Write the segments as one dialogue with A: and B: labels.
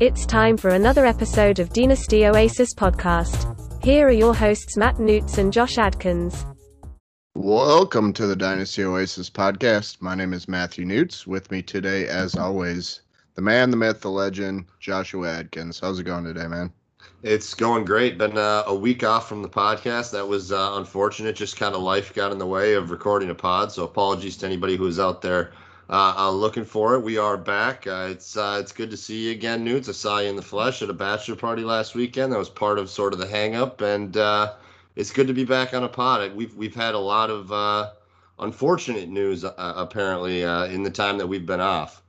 A: It's time for another episode of Dynasty Oasis podcast. Here are your hosts, Matt Newts and Josh Adkins.
B: Welcome to the Dynasty Oasis podcast. My name is Matthew Newts. With me today, as always, the man, the myth, the legend, Joshua Adkins. How's it going today, man?
C: It's going great. Been uh, a week off from the podcast. That was uh, unfortunate. Just kind of life got in the way of recording a pod. So apologies to anybody who's out there uh, uh, looking for it. We are back. Uh, it's uh, it's good to see you again, Newts. I saw you in the flesh at a bachelor party last weekend. That was part of sort of the hang up, and uh, it's good to be back on a pod. We've we've had a lot of uh, unfortunate news apparently in the time that we've been off.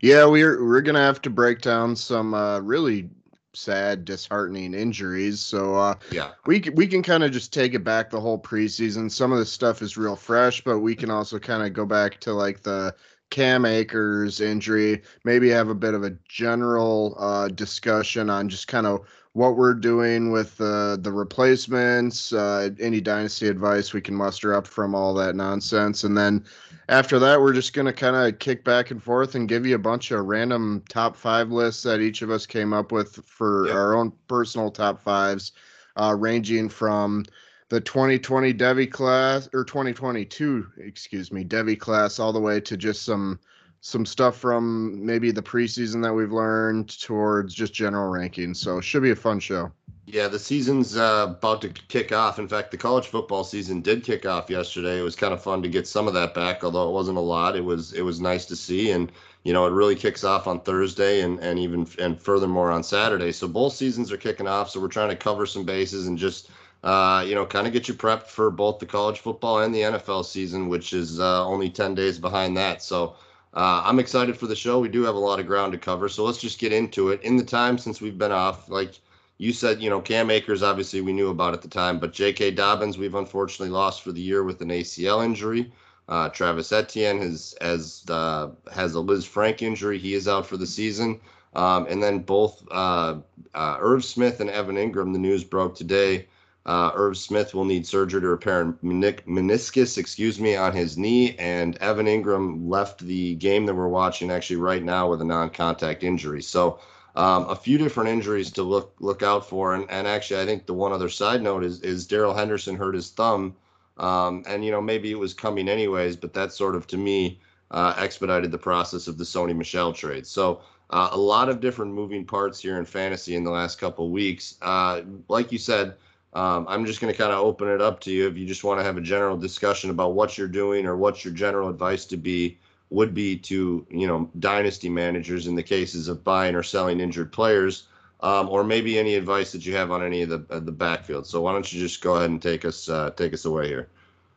B: Yeah, we're we're gonna have to break down some really sad, disheartening injuries. So uh,
C: yeah,
B: we we can kind of just take it back the whole preseason. Some of the stuff is real fresh, but we can also kind of go back to like the Cam Akers injury. Maybe have a bit of a general uh, discussion on just kind of what we're doing with uh, the replacements, uh, any dynasty advice we can muster up from all that nonsense, and then after that, we're just going to kind of kick back and forth and give you a bunch of random top five lists that each of us came up with for yep. our own personal top fives, uh, ranging from the 2020 Devy class or 2022, excuse me, Devy class, all the way to just some some stuff from maybe the preseason that we've learned towards just general rankings. So it should be a fun show.
C: Yeah, the season's uh, about to kick off. In fact, the college football season did kick off yesterday. It was kind of fun to get some of that back, although it wasn't a lot. It was it was nice to see, and you know it really kicks off on Thursday and and even and furthermore on Saturday. So both seasons are kicking off. So we're trying to cover some bases and just uh, you know kind of get you prepped for both the college football and the NFL season, which is uh, only ten days behind that. So. Uh, I'm excited for the show. We do have a lot of ground to cover, so let's just get into it. In the time since we've been off, like you said, you know, Cam Akers, obviously we knew about at the time, but J.K. Dobbins, we've unfortunately lost for the year with an ACL injury. Uh, Travis Etienne has has uh, has a Lisfranc injury. He is out for the season. Um, and then both uh, uh, Irv Smith and Evan Engram, the news broke today. Uh, Irv Smith will need surgery to repair meniscus, excuse me, on his knee, and Evan Engram left the game that we're watching actually right now with a non-contact injury. So um, a few different injuries to look look out for. And, and actually, I think the one other side note is is Darrell Henderson hurt his thumb, um, and you know maybe it was coming anyways, but that sort of to me uh, expedited the process of the Sony Michel trade. So. Uh, a lot of different moving parts here in fantasy in the last couple weeks. Uh, like you said, um, I'm just going to kind of open it up to you if you just want to have a general discussion about what you're doing or what's your general advice to be would be to you know dynasty managers in the cases of buying or selling injured players, um, or maybe any advice that you have on any of the uh, the backfield. So why don't you just go ahead and take us uh, take us away here?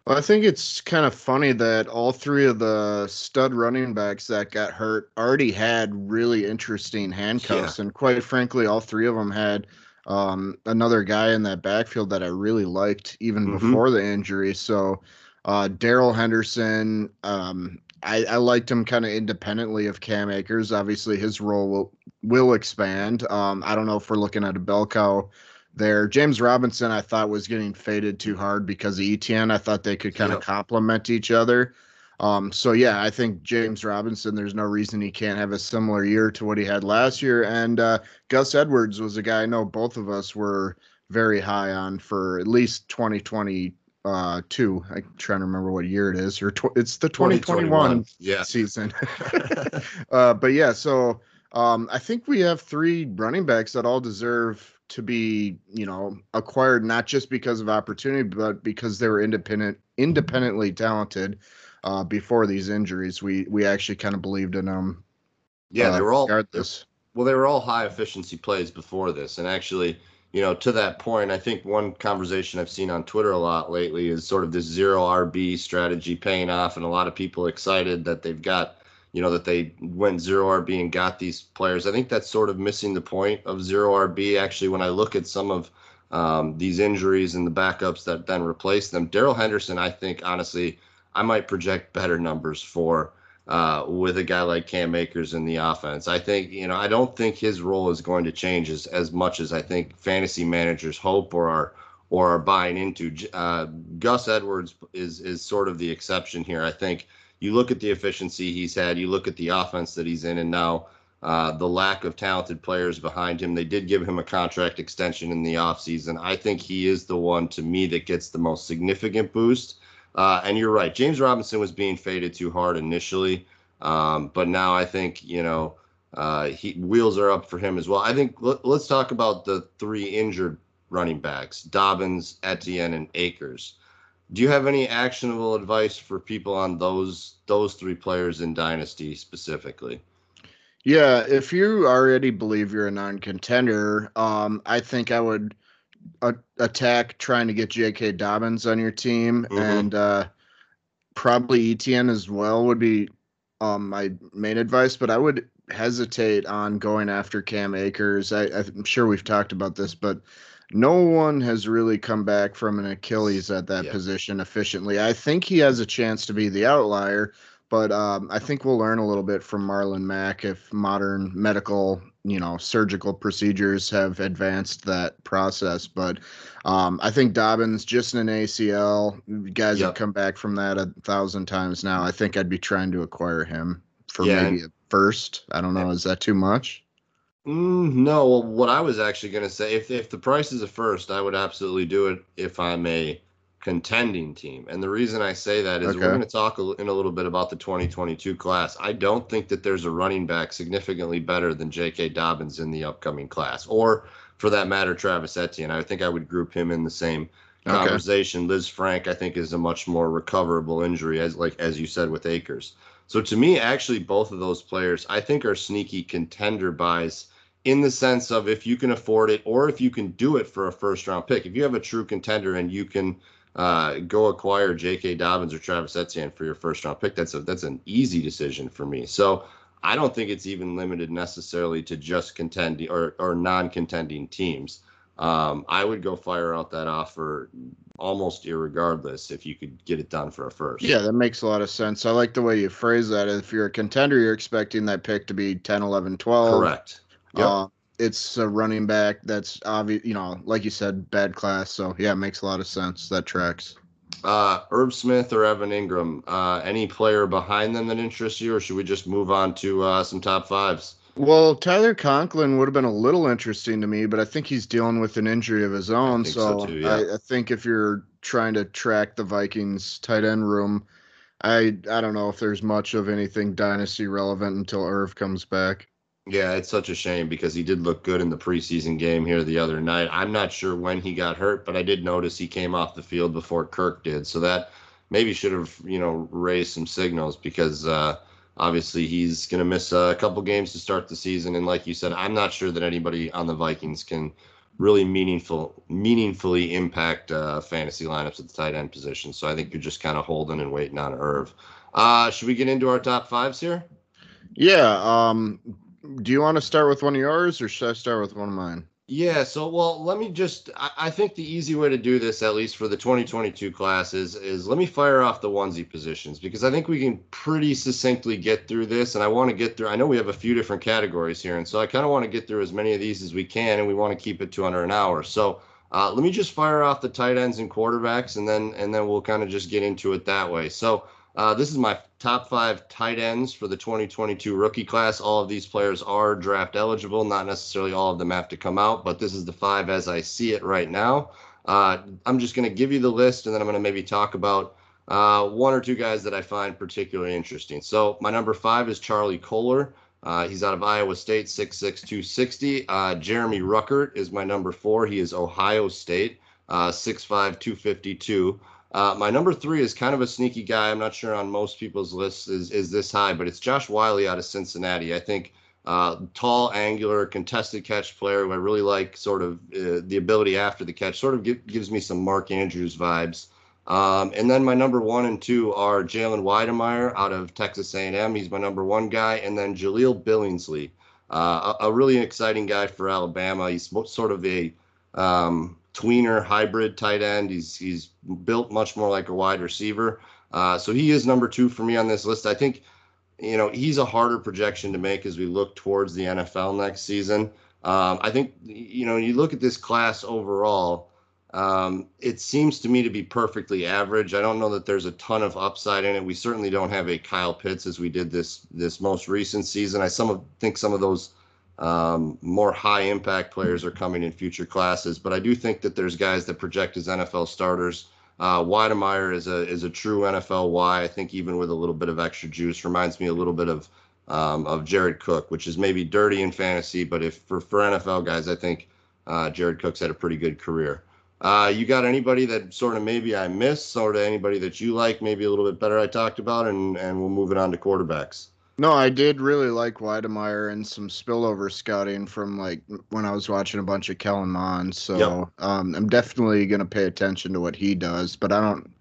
B: Well, I think it's kind of funny that all three of the stud running backs that got hurt already had really interesting handcuffs, yeah. and quite frankly, all three of them had um, another guy in that backfield that I really liked even mm-hmm. before the injury. So uh, Darrell Henderson, um, I, I liked him kind of independently of Cam Akers. Obviously, his role will will expand. Um, I don't know if we're looking at a bell cow there. James Robinson, I thought was getting faded too hard because of Etienne. I thought they could kind of yep. complement each other. Um, so yeah, I think James Robinson. There's no reason he can't have a similar year to what he had last year. And uh, Gus Edwards was a guy I know both of us were very high on for at least 2020 uh two i'm trying to remember what year it is or tw- it's the 2021, 2021.
C: Yeah.
B: season uh but yeah so um i think we have three running backs that all deserve to be you know acquired not just because of opportunity but because they were independent independently talented uh before these injuries we we actually kind of believed in them
C: yeah uh, they were all regardless. well they were all high efficiency plays before this and actually you know, to that point, I think one conversation I've seen on Twitter a lot lately is sort of this zero RB strategy paying off, and a lot of people excited that they've got, you know, that they went zero RB and got these players. I think that's sort of missing the point of zero RB. Actually, when I look at some of um, these injuries and the backups that then replace them, Darrell Henderson, I think honestly, I might project better numbers for uh, with a guy like Cam Akers in the offense. I think, you know, I don't think his role is going to change as, as much as I think fantasy managers hope or are or are buying into. Uh, Gus Edwards is is sort of the exception here. I think you look at the efficiency he's had, you look at the offense that he's in, and now uh, the lack of talented players behind him. They did give him a contract extension in the offseason. I think he is the one to me that gets the most significant boost. Uh, and you're right, James Robinson was being faded too hard initially, um, but now I think you know uh, he wheels are up for him as well. I think let, us talk about the three injured running backs: Dobbins, Etienne, and Akers. Do you have any actionable advice for people on those those three players in Dynasty specifically?
B: Yeah, if you already believe you're a non-contender, um, I think I would a- attack trying to get J.K. Dobbins on your team, mm-hmm. and uh, probably Etienne as well would be um, my main advice. But I would hesitate on going after Cam Akers. I, I'm sure we've talked about this, but no one has really come back from an Achilles at that position efficiently. I think he has a chance to be the outlier, but um, I think we'll learn a little bit from Marlon Mack if modern medical, you know, surgical procedures have advanced that process. But um, I think Dobbins just in an ACL. Guys yep. have come back from that a thousand times now. I think I'd be trying to acquire him for yeah. maybe a first. I don't know. Is that too much?
C: Mm, no. Well, what I was actually going to say, if if the price is a first, I would absolutely do it if I'm a contending team. And the reason I say that is okay. we're going to talk in a little bit about the 2022 class. I don't think that there's a running back significantly better than J.K. Dobbins in the upcoming class, or for that matter, Travis Etienne. I think I would group him in the same conversation. Okay. Frank, I think, is a much more recoverable injury, as like as you said with Akers. So to me, actually, both of those players I think are sneaky contender buys in the sense of if you can afford it or if you can do it for a first round pick. If you have a true contender and you can uh, go acquire J.K. Dobbins or Travis Etienne for your first round pick. That's a that's an easy decision for me. So I don't think it's even limited necessarily to just contending or or non-contending teams. Um, I would go fire out that offer almost irregardless if you could get it done for a first.
B: Yeah, that makes a lot of sense. I like the way you phrase that. If you're a contender, you're expecting that pick to be 10, 11, 12.
C: Correct.
B: Yep. Uh, it's a running back that's obvious, you know, like you said, bad class. So yeah, it makes a lot of sense. That tracks.
C: Uh, Irv Smith or Evan Engram, uh, any player behind them that interests you, or should we just move on to uh, some top fives?
B: Well, Tyler Conklin would have been a little interesting to me, but I think he's dealing with an injury of his own. So, so too, yeah. I, I, think if you're trying to track the Vikings tight end room, I I don't know if there's much of anything dynasty relevant until Irv comes back.
C: Yeah, it's such a shame because he did look good in the preseason game here the other night. I'm not sure when he got hurt, but I did notice he came off the field before Kirk did. So that maybe should have, you know, raised some signals because uh, obviously he's going to miss a couple games to start the season. And like you said, I'm not sure that anybody on the Vikings can really meaningful, meaningfully impact uh, fantasy lineups at the tight end position. So I think you're just kind of holding and waiting on Irv. Uh, should we get into our top fives here?
B: Yeah. Um, do you want to start with one of yours or should I start with one of mine?
C: Yeah, so well, let me just I, I, think the easy way to do this, at least for the 2022 classes, is let me fire off the onesie positions because I think we can pretty succinctly get through this. And I want to get through I know we have a few different categories here, and so I kind of want to get through as many of these as we can, and we want to keep it to under an hour. So uh, let me just fire off the tight ends and quarterbacks and then and then we'll kind of just get into it that way. So uh, this is my top five tight ends for the 2022 rookie class. All of these players are draft eligible. Not necessarily all of them have to come out, but this is the five as I see it right now. Uh, I'm just going to give you the list and then I'm going to maybe talk about uh, one or two guys that I find particularly interesting. So my number five is Charlie Kolar. Uh, he's out of Iowa State, 6'6", 260. Uh, Jeremy Ruckert is my number four. He is Ohio State, uh, 6'5", 252. Uh, my number three is kind of a sneaky guy. I'm not sure on most people's lists is is this high, but it's Josh Whyle out of Cincinnati. I think uh, tall, angular, contested catch player who I really like. Sort of uh, the ability after the catch. Sort of give, gives me some Mark Andrews vibes. Um, and then my number one and two are Jalen Wydermyer out of Texas A&M. He's my number one guy, and then Jahleel Billingsley, uh, a, a, really exciting guy for Alabama. He's sort of a um, tweener hybrid tight end. He's he's built much more like a wide receiver. Uh, so he is number two for me on this list. I think, you know, he's a harder projection to make as we look towards the NFL next season. Um, I think, you know, you look at this class overall. Um, it seems to me to be perfectly average. I don't know that there's a ton of upside in it. We certainly don't have a Kyle Pitts as we did this this most recent season. I some of, think some of those um, more high impact players are coming in future classes, but I do think that there's guys that project as NFL starters. Uh, Wydermyer is a is a true NFL Y. I think even with a little bit of extra juice, reminds me a little bit of um, of Jared Cook, which is maybe dirty in fantasy, but if for for NFL guys, I think uh, Jared Cook's had a pretty good career. Uh, you got anybody that sort of maybe I missed, sort of anybody that you like, maybe a little bit better I talked about, and and we'll move it on to quarterbacks.
B: No, I did really like Wydermyer and some spillover scouting from like when I was watching a bunch of Kellen Mond. So yep. um, I'm definitely going to pay attention to what he does, but I don't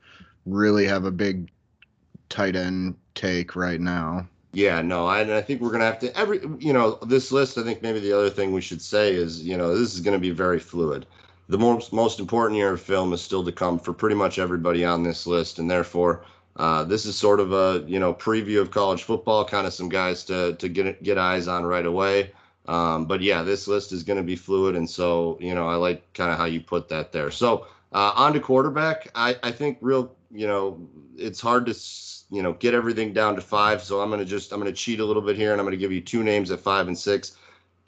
B: really have a big tight end take right now.
C: Yeah, no, I, I think we're gonna have to every you know this list. I think maybe the other thing we should say is you know this is going to be very fluid the most most important year of film is still to come for pretty much everybody on this list, and therefore uh, this is sort of a you know preview of college football, kind of some guys to to get get eyes on right away. Um, but yeah, this list is going to be fluid, and so you know I like kind of how you put that there. So uh, on to quarterback, I I think real you know it's hard to you know get everything down to five. So I'm gonna just I'm gonna cheat a little bit here, and I'm gonna give you two names at five and six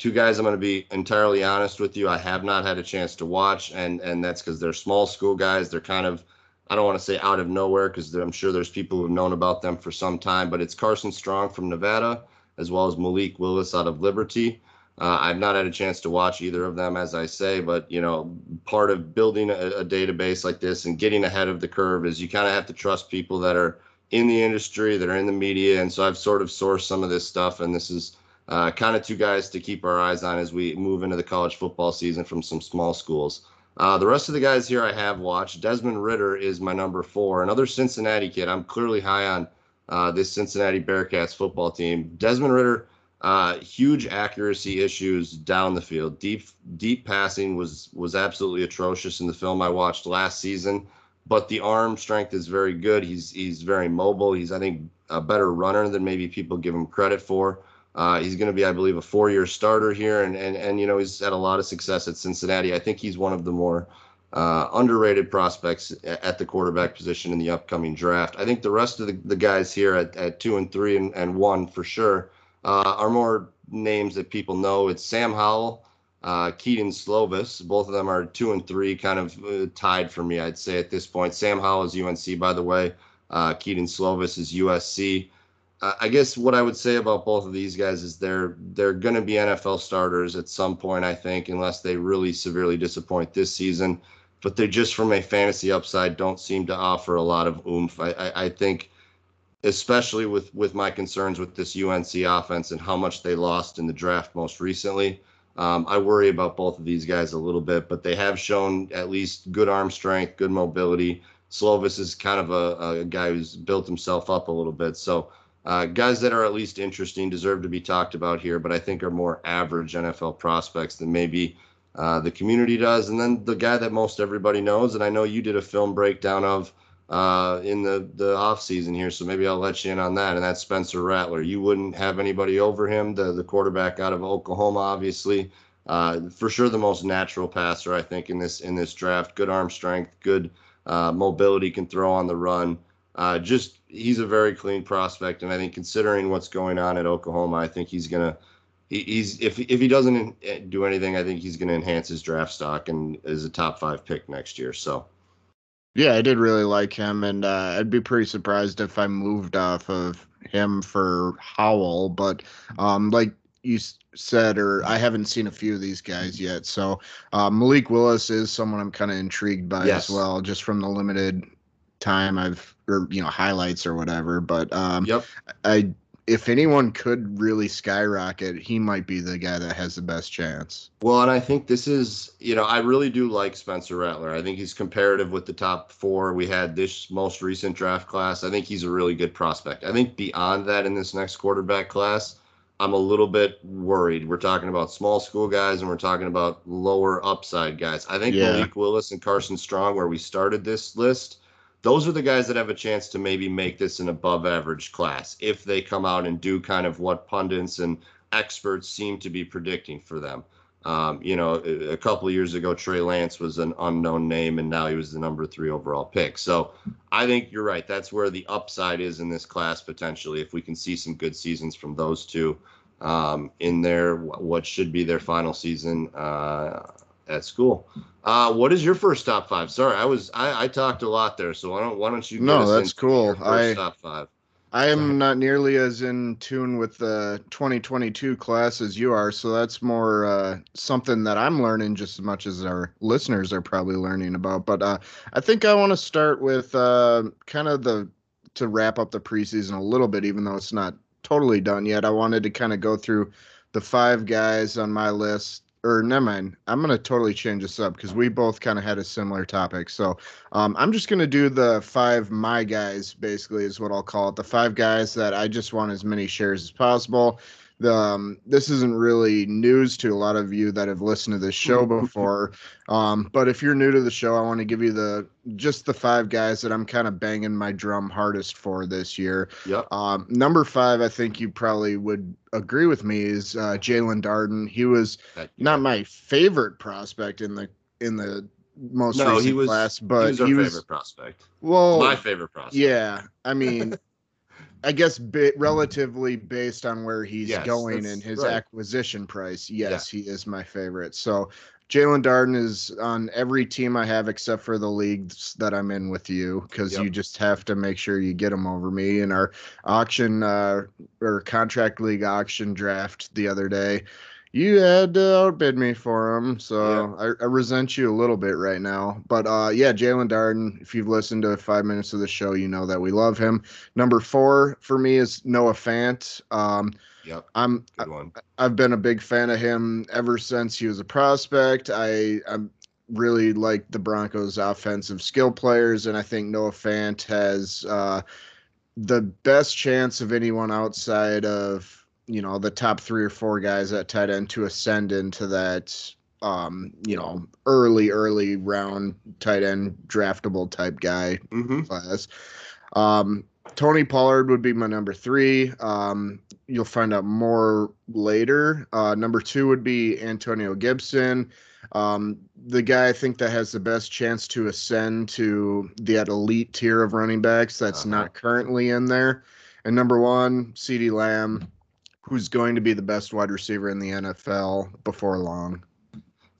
C: two guys I'm going to be entirely honest with you. I have not had a chance to watch, and and that's because they're small school guys. They're kind of I don't want to say out of nowhere because I'm sure there's people who've known about them for some time. But it's Carson Strong from Nevada, as well as Malik Willis out of Liberty. Uh, I've not had a chance to watch either of them, as I say, but you know, part of building a, a database like this and getting ahead of the curve is you kind of have to trust people that are in the industry, that are in the media, and so I've sort of sourced some of this stuff, and this is uh, kind of two guys to keep our eyes on as we move into the college football season from some small schools. Uh, the rest of the guys here I have watched. Desmond Ridder is my number four, another Cincinnati kid. I'm clearly high on uh, this Cincinnati Bearcats football team. Desmond Ridder, uh, huge accuracy issues down the field. Deep deep passing was was absolutely atrocious in the film I watched last season, but the arm strength is very good. He's he's very mobile. He's I think a better runner than maybe people give him credit for. Uh, he's going to be, I believe, a four-year starter here, and and and you know he's had a lot of success at Cincinnati. I think he's one of the more uh, underrated prospects at the quarterback position in the upcoming draft. I think the rest of the, the guys here at, at two and three and, and one for sure uh, are more names that people know. It's Sam Howell, uh, Kedon Slovis. Both of them are two and three, kind of uh, tied for me, I'd say at this point. Sam Howell is UNC, by the way. Uh, Kedon Slovis is USC. I guess what I would say about both of these guys is they're they're going to be NFL starters at some point, I think, unless they really severely disappoint this season. But they just from a fantasy upside don't seem to offer a lot of oomph. I, I, I think, especially with with my concerns with this UNC offense and how much they lost in the draft most recently. Um, I worry about both of these guys a little bit, but they have shown at least good arm strength, good mobility. Slovis is kind of a, a guy who's built himself up a little bit, so. Uh, guys that are at least interesting deserve to be talked about here, but I think are more average NFL prospects than maybe uh, the community does. And then the guy that most everybody knows, and I know you did a film breakdown of uh, in the the off season here, so maybe I'll let you in on that. And that's Spencer Rattler. You wouldn't have anybody over him, the the quarterback out of Oklahoma, obviously. Uh, for sure, the most natural passer I think in this in this draft. Good arm strength, good uh, mobility, can throw on the run. Uh, just he's a very clean prospect, and I think considering what's going on at Oklahoma, I think he's gonna he, he's if if he doesn't do anything, I think he's gonna enhance his draft stock and is a top five pick next year. So.
B: Yeah, I did really like him, and uh, I'd be pretty surprised if I moved off of him for Howell. But um, like you said, or I haven't seen a few of these guys yet. So uh, Malik Willis is someone I'm kind of intrigued by yes. as well, just from the limited time I've or you know highlights or whatever. But um,
C: yep.
B: I if anyone could really skyrocket, he might be the guy that has the best chance.
C: Well, and I think this is, you know, I really do like Spencer Rattler. I think he's comparative with the top four we had this most recent draft class. I think he's a really good prospect. I think beyond that, in this next quarterback class, I'm a little bit worried. We're talking about small school guys and we're talking about lower upside guys. I think yeah. Malik Willis and Carson Strong, where we started this list, those are the guys that have a chance to maybe make this an above average class if they come out and do kind of what pundits and experts seem to be predicting for them. Um, you know, a, couple of years ago, Trey Lance was an unknown name, and now he was the number three overall pick. So I think you're right. That's where the upside is in this class potentially. If we can see some good seasons from those two um, in their what should be their final season uh, at school. Uh, what is your first top five? Sorry, I was I, I talked a lot there, so why don't why don't you?
B: No, that's cool.
C: I top five.
B: I am not nearly as in tune with the 2022 class as you are, so that's more uh, something that I'm learning just as much as our listeners are probably learning about. But uh, I think I want to start with uh, kind of the to wrap up the preseason a little bit, even though it's not totally done yet. I wanted to kind of go through the five guys on my list or never mind. I'm gonna totally change this up because we both kind of had a similar topic. So um, I'm just gonna do the five my guys, basically, is what I'll call it. The five guys that I just want as many shares as possible um, this isn't really news to a lot of you that have listened to this show mm-hmm. before. Um, but if you're new to the show, I want to give you the just the five guys that I'm kind of banging my drum hardest for this year.
C: Yep.
B: Um, number five, I think you probably would agree with me, is uh, Jaelon Darden. He was not my favorite prospect in the in the most no, recent he was, class, but he
C: was our he was, favorite prospect.
B: Well,
C: my favorite prospect.
B: Yeah, I mean. I guess relatively based on where he's yes, going and his right. acquisition price, yes, yeah. he is my favorite. So Jaelon Darden is on every team I have except for the leagues that I'm in with you because yep. you just have to make sure you get him over me. In our auction uh, or contract league auction draft the other day, you had to outbid me for him, so yeah. I, I, resent you a little bit right now. But uh, yeah, Jaelon Darden. If you've listened to five minutes of the show, you know that we love him. Number four for me is Noah Fant. Um,
C: yep,
B: I'm. Good one. I, have been a big fan of him ever since he was a prospect. I I'm really like the Broncos' offensive skill players, and I think Noah Fant has uh, the best chance of anyone outside of you know the top three or four guys at tight end to ascend into that um, you know, early, early round tight end draftable type guy
C: mm-hmm.
B: class. Um, Tony Pollard would be my number three. Um, you'll find out more later. Uh, number two would be Antonio Gibson. Um, the guy I think that has the best chance to ascend to that elite tier of running backs that's uh-huh. not currently in there. And number one, CeeDee Lamb who's going to be the best wide receiver in the NFL before long.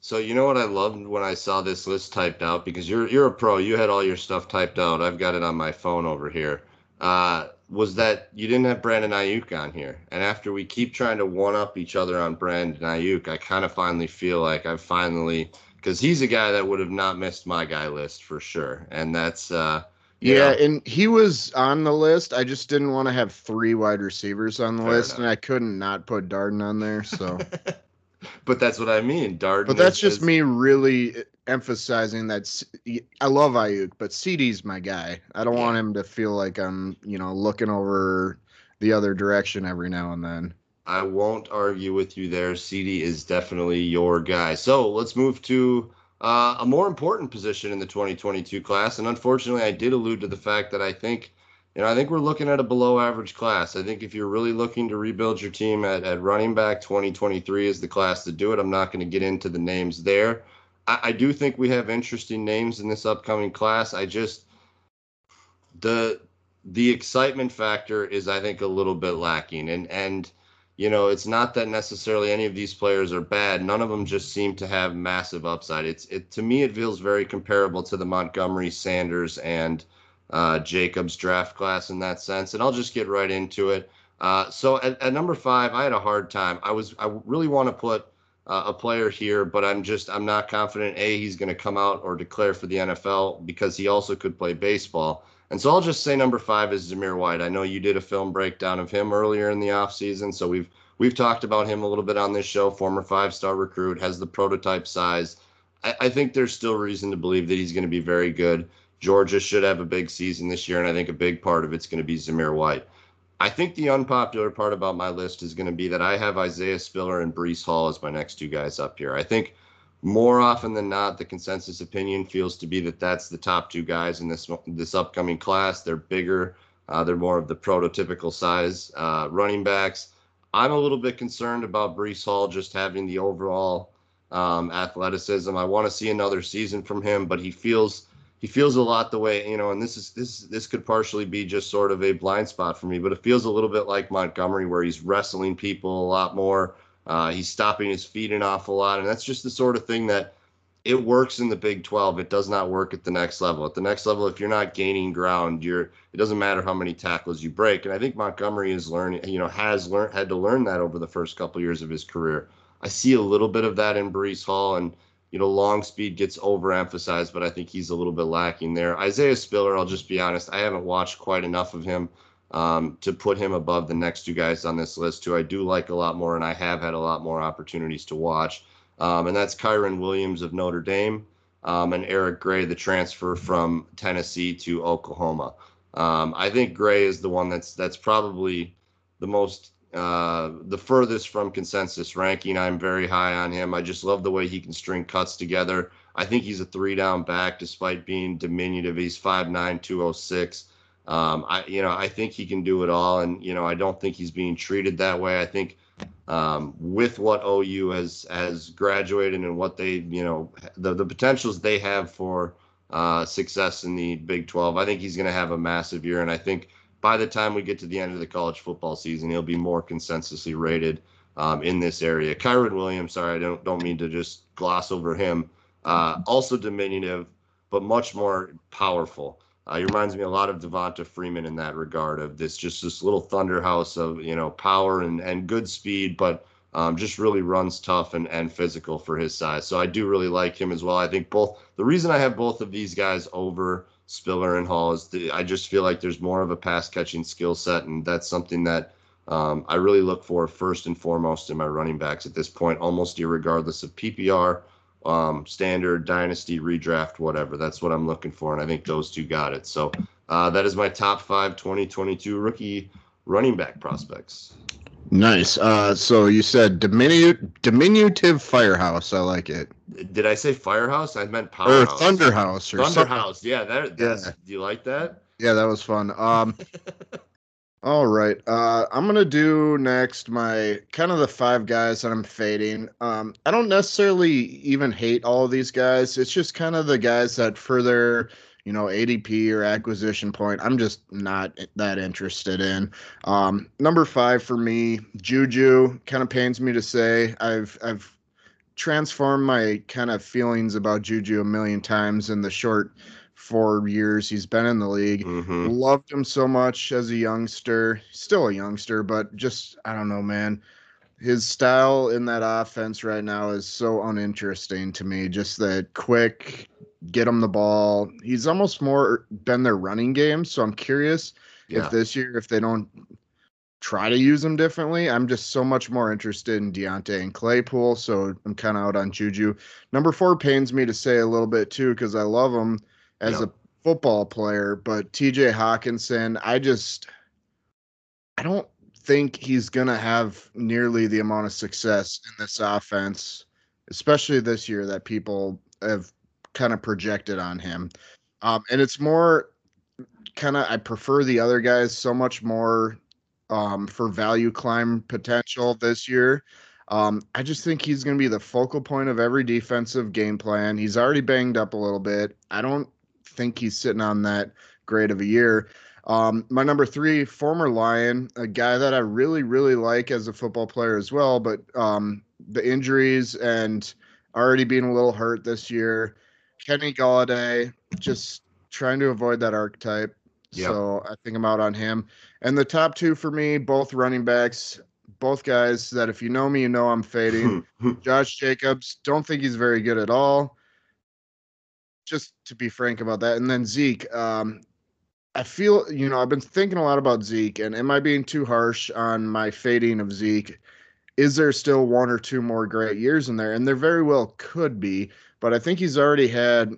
C: So you know what I loved when I saw this list typed out because you're you're a pro. You had all your stuff typed out. I've got it on my phone over here. Uh, was that you didn't have Brandon Aiyuk on here? And after we keep trying to one up each other on Brandon Aiyuk, I kind of finally feel like I've finally because he's a guy that would have not missed my guy list for sure. And that's uh,
B: yeah, and he was on the list. I just didn't want to have three wide receivers on the Fair list, enough. and I couldn't not put Darden on there. So,
C: but that's what I mean, Darden.
B: But that's is, just is... me really uh, emphasizing that I love Aiyuk, but CeeDee's my guy. I don't yeah. want him to feel like I'm, you know, looking over the other direction every now and then.
C: I won't argue with you there. CeeDee is definitely your guy. So let's move to uh, a more important position in the 2022 class. And unfortunately, I did allude to the fact that I think, you know, I think we're looking at a below average class. I think if you're really looking to rebuild your team at, at running back, 2023 is the class to do it. I'm not going to get into the names there. I, I do think we have interesting names in this upcoming class. I just, the, the excitement factor is, I think, a little bit lacking. And, and, you know, it's not that necessarily any of these players are bad. None of them just seem to have massive upside. It's it to me it feels very comparable to the Montgomery, Sanders, and uh, Jacobs draft class in that sense. And I'll just get right into it. Uh, so at, at, number five, I had a hard time. I was I really want to put uh, a player here, but I'm just I'm not confident. A he's going to come out or declare for the NFL because he also could play baseball. And so I'll just say number five is Zamir White. I know you did a film breakdown of him earlier in the offseason, so we've we've talked about him a little bit on this show. Former five-star recruit, has the prototype size. I, I think there's still reason to believe that he's going to be very good. Georgia should have a big season this year, and I think a big part of it's going to be Zamir White. I think the unpopular part about my list is going to be that I have Isaiah Spiller and Breece Hall as my next two guys up here. I think more often than not, the consensus opinion feels to be that that's the top two guys in this this upcoming class. They're bigger. Uh, they're more of the prototypical size uh, running backs. I'm a little bit concerned about Breece Hall just having the overall um, athleticism. I want to see another season from him, but he feels he feels a lot the way you know, and this is this this could partially be just sort of a blind spot for me, but it feels a little bit like Montgomery, where he's wrestling people a lot more. Uh, he's stopping his feet an awful lot, and that's just the sort of thing that it works in the Big 12. It does not work at the next level. At the next level, if you're not gaining ground, you're it doesn't matter how many tackles you break. And I think Montgomery is learning, you know, has learned had to learn that over the first couple years of his career. I see a little bit of that in Breece Hall, and you know, long speed gets overemphasized, but I think he's a little bit lacking there. Isaiah Spiller, I'll just be honest, I haven't watched quite enough of him um, to put him above the next two guys on this list, who I do like a lot more, and I have had a lot more opportunities to watch. Um, and that's Kyren Williams of Notre Dame um, and Eric Gray, the transfer from Tennessee to Oklahoma. Um, I think Gray is the one that's that's probably the most uh, the furthest from consensus ranking. I'm very high on him. I just love the way he can string cuts together. I think he's a three down back despite being diminutive. He's 5'9, 206. Um, I, you know, I think he can do it all. And, you know, I don't think he's being treated that way. I think um, with what OU has, has graduated and what they, you know, the, the potentials they have for uh, success in the Big 12, I think he's going to have a massive year. And I think, by the time we get to the end of the college football season, he'll be more consensusly rated um, in this area. Kyren Williams, sorry, I don't don't mean to just gloss over him. Uh, also diminutive, but much more powerful. Uh, he reminds me a lot of Devonta Freeman in that regard of this just this little thunderhouse of you know power and and good speed, but um, just really runs tough and and physical for his size. So I do really like him as well. I think both the reason I have both of these guys over Spiller and Hall is the, I just feel like there's more of a pass catching skill set, and that's something that um, I really look for first and foremost in my running backs at this point, almost regardless of PPR, um, standard, dynasty, redraft, whatever. That's what I'm looking for, and I think those two got it. So uh, that is my top five 2022 rookie running back prospects.
B: Nice. Uh, so you said diminu- diminutive firehouse. I like it.
C: Did I say firehouse? I meant powerhouse.
B: Or thunderhouse. Or
C: thunderhouse. Something. Yeah, that, that's. Yeah. Do you like that?
B: Yeah, that was fun. Um, all right. Uh, I'm gonna do next my kind of the five guys that I'm fading. Um, I don't necessarily even hate all of these guys. It's just kind of the guys that further you know, ADP or acquisition point, I'm just not that interested in. Um, number five for me, Juju. Kind of pains me to say. I've I've transformed my kind of feelings about Juju a million times in the short four years he's been in the league. Mm-hmm. Loved him so much as a youngster. Still a youngster, but just I don't know, man his style in that offense right now is so uninteresting to me. Just that quick, get him the ball. He's almost more been their running game. So I'm curious yeah. if this year, if they don't try to use him differently, I'm just so much more interested in Diontae and Claypool. So I'm kind of out on Juju. Number four pains me to say a little bit too, because I love him as a football player. But TJ Hockenson, I just, I don't think he's going to have nearly the amount of success in this offense, especially this year, that people have kind of projected on him. Um, and it's more kind of, I prefer the other guys so much more um, for value climb potential this year. Um, I just think he's going to be the focal point of every defensive game plan. He's already banged up a little bit. I don't think he's sitting on that great of a year. Um, my number three, former Lion, a guy that I really, really like as a football player as well, but um, the injuries and already being a little hurt this year. Kenny Golladay, just trying to avoid that archetype. Yep. So I think I'm out on him. And the top two for me, both running backs, both guys that if you know me, you know I'm fading. Josh Jacobs, don't think he's very good at all. Just to be frank about that. And then Zeke, um, I feel, you know, I've been thinking a lot about Zeke, and am I being too harsh on my fading of Zeke? Is there still one or two more great years in there? And there very well could be, but I think he's already had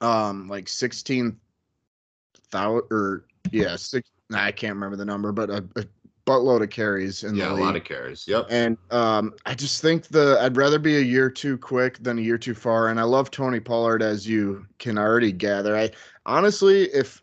B: um like 16,000 or yeah, six, I can't remember the number, but a, a buttload of carries in
C: yeah,
B: the
C: league. a lot of carries. Yep.
B: And um, I just think the I'd rather be a year too quick than a year too far. And I love Tony Pollard, as you can already gather. I honestly, if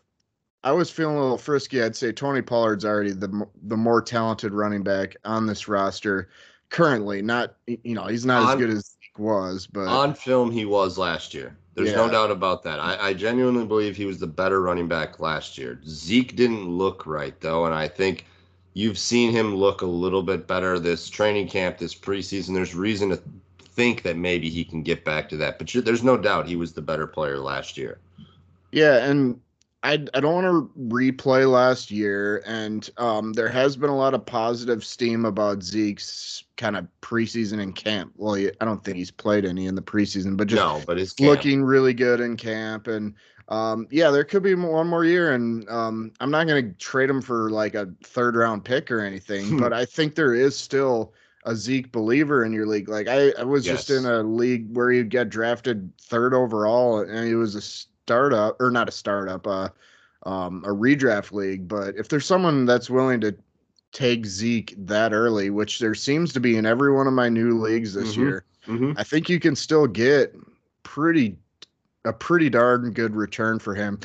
B: I was feeling a little frisky. I'd say Tony Pollard's already the the more talented running back on this roster currently. Not you know he's not on, as good as Zeke was, but
C: on film he was last year. There's yeah. no doubt about that. I, I genuinely believe he was the better running back last year. Zeke didn't look right though, and I think you've seen him look a little bit better this training camp, this preseason. There's reason to think that maybe he can get back to that, but there's no doubt he was the better player last year.
B: Yeah, and I I don't want to replay last year, and um, there has been a lot of positive steam about Zeke's kind of preseason and camp. Well, I don't think he's played any in the preseason, but just
C: no, but it's
B: looking really good in camp, and um, yeah, there could be one more year, and um, I'm not going to trade him for like a third round pick or anything, but I think there is still a Zeke believer in your league. Like I, I was yes. just in a league where he'd get drafted third overall, and he was a startup or not a startup, uh, um, a redraft league. But if there's someone that's willing to take Zeke that early, which there seems to be in every one of my new leagues this mm-hmm. year, mm-hmm. I think you can still get pretty a pretty darn good return for him.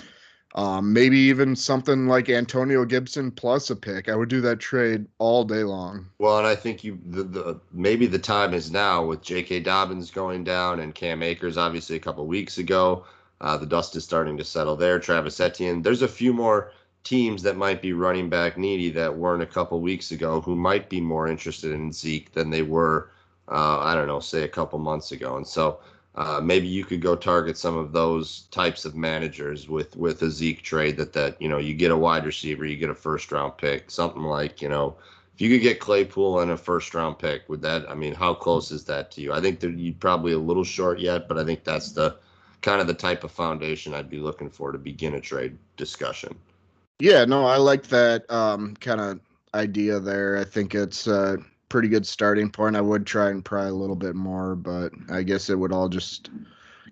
B: Um, maybe even something like Antonio Gibson plus a pick. I would do that trade all day long.
C: Well, and I think you the, the maybe the time is now with J.K. Dobbins going down and Cam Akers obviously a couple weeks ago. Uh, the dust is starting to settle there. Travis Etienne. There's a few more teams that might be running back needy that weren't a couple weeks ago who might be more interested in Zeke than they were, uh, I don't know, say a couple months ago. And so uh, maybe you could go target some of those types of managers with with a Zeke trade that that you know you get a wide receiver, you get a first round pick, something like you know. If you could get Claypool and a first round pick, would that? I mean, how close is that to you? I think that you'd probably a little short yet, but I think that's the kind of the type of foundation I'd be looking for to begin a trade discussion.
B: Yeah, no, I like that um, kind of idea there. I think it's a pretty good starting point. I would try and pry a little bit more, but I guess it would all just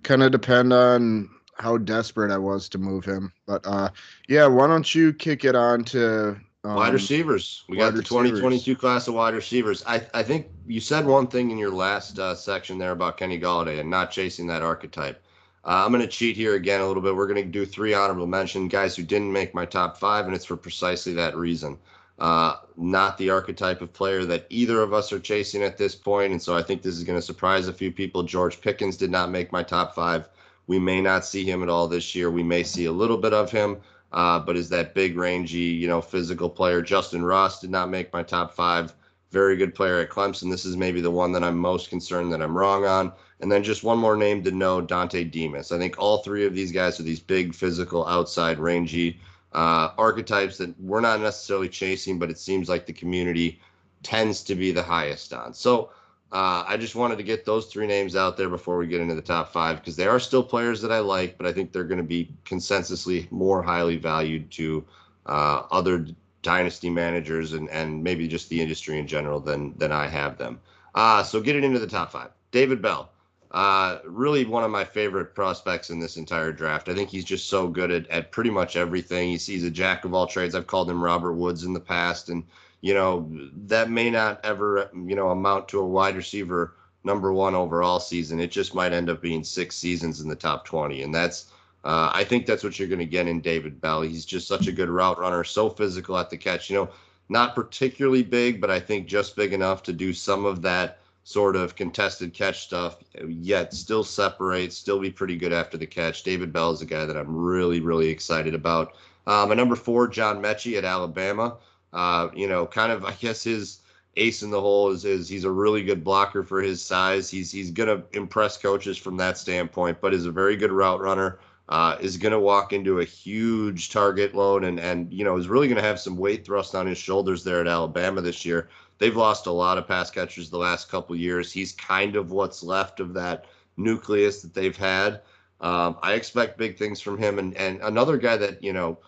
B: kind of depend on how desperate I was to move him. But uh, yeah, why don't you kick it on to
C: um, wide receivers? We got the 2022 class of wide receivers. I I think you said one thing in your last uh, section there about Kenny Golladay and not chasing that archetype. Uh, I'm going to cheat here again a little bit. We're going to do three honorable mention guys who didn't make my top five, and it's for precisely that reason. Uh, not the archetype of player that either of us are chasing at this point, and so I think this is going to surprise a few people. George Pickens did not make my top five. We may not see him at all this year. We may see a little bit of him, uh, but is that big, rangy, you know, physical player? Justin Ross did not make my top five. Very good player at Clemson. This is maybe the one that I'm most concerned that I'm wrong on. And then just one more name to know Dontay Demus. I think all three of these guys are these big, physical, outside, rangy uh, archetypes that we're not necessarily chasing, but it seems like the community tends to be the highest on. So uh, I just wanted to get those three names out there before we get into the top five because they are still players that I like, but I think they're going to be consensusly more highly valued to uh, other dynasty managers and, and maybe just the industry in general than than I have them. Uh, so get it into the top five, David Bell. Uh, really one of my favorite prospects in this entire draft. I think he's just so good at, at pretty much everything. He's, he's a jack of all trades. I've called him Robert Woods in the past, and you know that may not ever you know amount to a wide receiver number one overall season. It just might end up being six seasons in the top twenty, and that's uh, I think that's what you're going to get in David Bell. He's just such a good route runner, so physical at the catch. You know, not particularly big, but I think just big enough to do some of that sort of contested catch stuff, yet still separate, still be pretty good after the catch. David Bell is a guy that I'm really, really excited about. Um, my number four, John Metchie at Alabama. Uh, you know, kind of, I guess his ace in the hole is, is he's a really good blocker for his size. He's he's gonna impress coaches from that standpoint, but is a very good route runner. Uh, is going to walk into a huge target load and and you know is really going to have some weight thrust on his shoulders there at Alabama this year they've lost a lot of pass catchers the last couple years. He's kind of what's left of that nucleus that they've had. Um, I expect big things from him, and and another guy that you know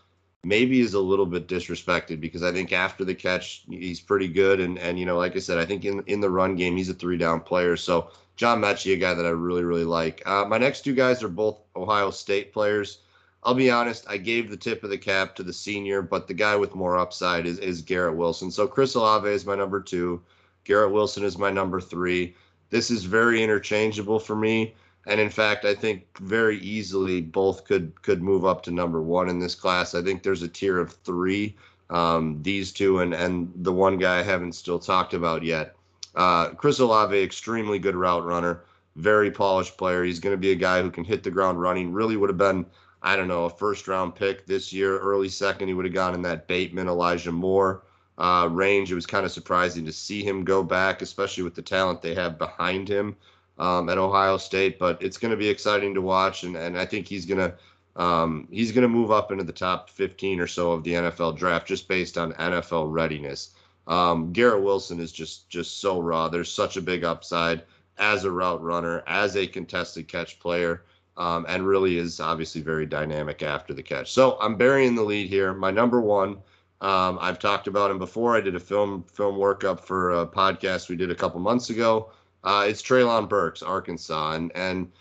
C: maybe is a little bit disrespected because I think after the catch he's pretty good, and and you know like I said, I think in in the run game he's a three down player. So John Metchie, a guy that I really really like. Uh, my next two guys are both Ohio State players. I'll be honest, I gave the tip of the cap to the senior, but the guy with more upside is, is Garrett Wilson. So Chris Olave is my number two. Garrett Wilson is my number three. This is very interchangeable for me. And in fact, I think very easily both could could move up to number one in this class. I think there's a tier of three. Um, these two and and the one guy I haven't still talked about yet. Uh, Chris Olave, extremely good route runner very polished player. He's going to be a guy who can hit the ground running. Really would have been, I don't know, a first round pick this year, early second. He would have gone in that Bateman, Elijah Moore uh, range. It was kind of surprising to see him go back, especially with the talent they have behind him um, at Ohio State. But it's going to be exciting to watch, and, and I think he's going to. Um, he's going to move up into the top 15 or so of the NFL draft just based on NFL readiness. Um, Garrett Wilson is just just so raw. There's such a big upside as a route runner, as a contested catch player, um, and really is obviously very dynamic after the catch. So I'm burying the lead here. My number one, um, I've talked about him before. I did a film film workup for a podcast we did a couple months ago. Uh, it's Treylon Burks, Arkansas, and and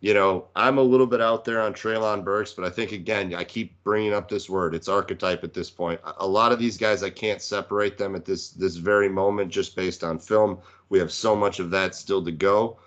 C: you know I'm a little bit out there on Treylon Burks, but I think again I keep bringing up this word. It's archetype at this point. A lot of these guys I can't separate them at this this very moment just based on film. We have so much of that still to go.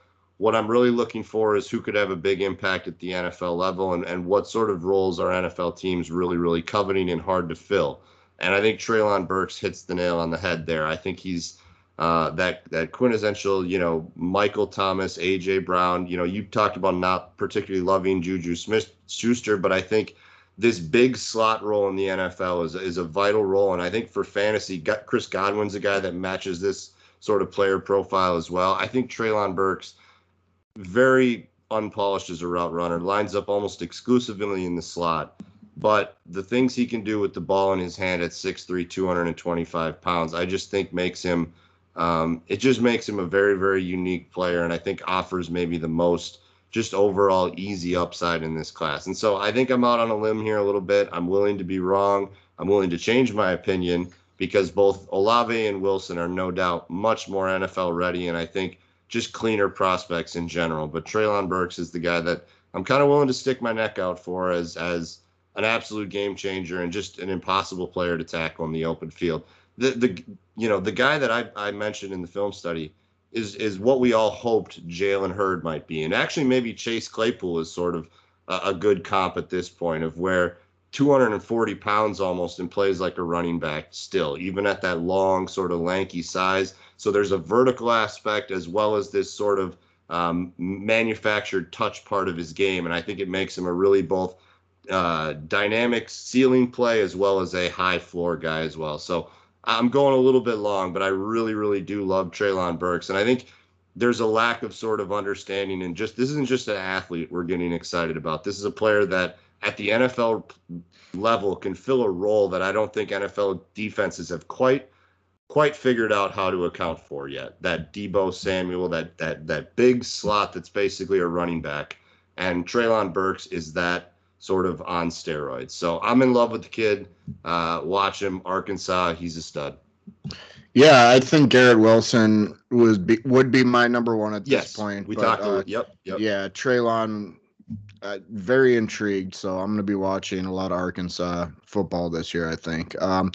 C: What I'm really looking for is who could have a big impact at the NFL level and, and what sort of roles are NFL teams really, really coveting and hard to fill. And I think Treylon Burks hits the nail on the head there. I think he's uh, that that quintessential, you know, Michael Thomas, AJ Brown. You know, you talked about not particularly loving Juju Smith Schuster, but I think this big slot role in the NFL is is a vital role. And I think for fantasy, Chris Godwin's a guy that matches this sort of player profile as well. I think Treylon Burks, very unpolished as a route runner, lines up almost exclusively in the slot. But the things he can do with the ball in his hand at 6'3, 225 pounds, I just think makes him, um, it just makes him a very, very unique player. And I think offers maybe the most just overall easy upside in this class. And so I think I'm out on a limb here a little bit. I'm willing to be wrong. I'm willing to change my opinion because both Olave and Wilson are no doubt much more NFL ready, and I think just cleaner prospects in general. But Treylon Burks is the guy that I'm kind of willing to stick my neck out for as as an absolute game changer and just an impossible player to tackle in the open field. The the you know the guy that I, I mentioned in the film study is is what we all hoped Jalen Hurd might be, and actually maybe Chase Claypool is sort of a, a good comp at this point of where 240 pounds almost and plays like a running back still, even at that long, sort of lanky size. So there's a vertical aspect as well as this sort of um, manufactured touch part of his game. And I think it makes him a really both uh, dynamic ceiling play as well as a high floor guy as well. So I'm going a little bit long, but I really, really do love Treylon Burks. And I think there's a lack of sort of understanding and just this isn't just an athlete we're getting excited about. This is a player that at the NFL level can fill a role that I don't think NFL defenses have quite quite figured out how to account for yet. That Deebo Samuel, that that that big slot that's basically a running back, and Treylon Burks is that sort of on steroids. So I'm in love with the kid. Uh, watch him, Arkansas. He's a stud.
B: Yeah, I think Garrett Wilson was be, would be my number one at
C: yes,
B: this point.
C: We but, talked. Uh, yep, yep.
B: Yeah, Treylon uh, very intrigued. So I'm going to be watching a lot of Arkansas football this year. I think. Um,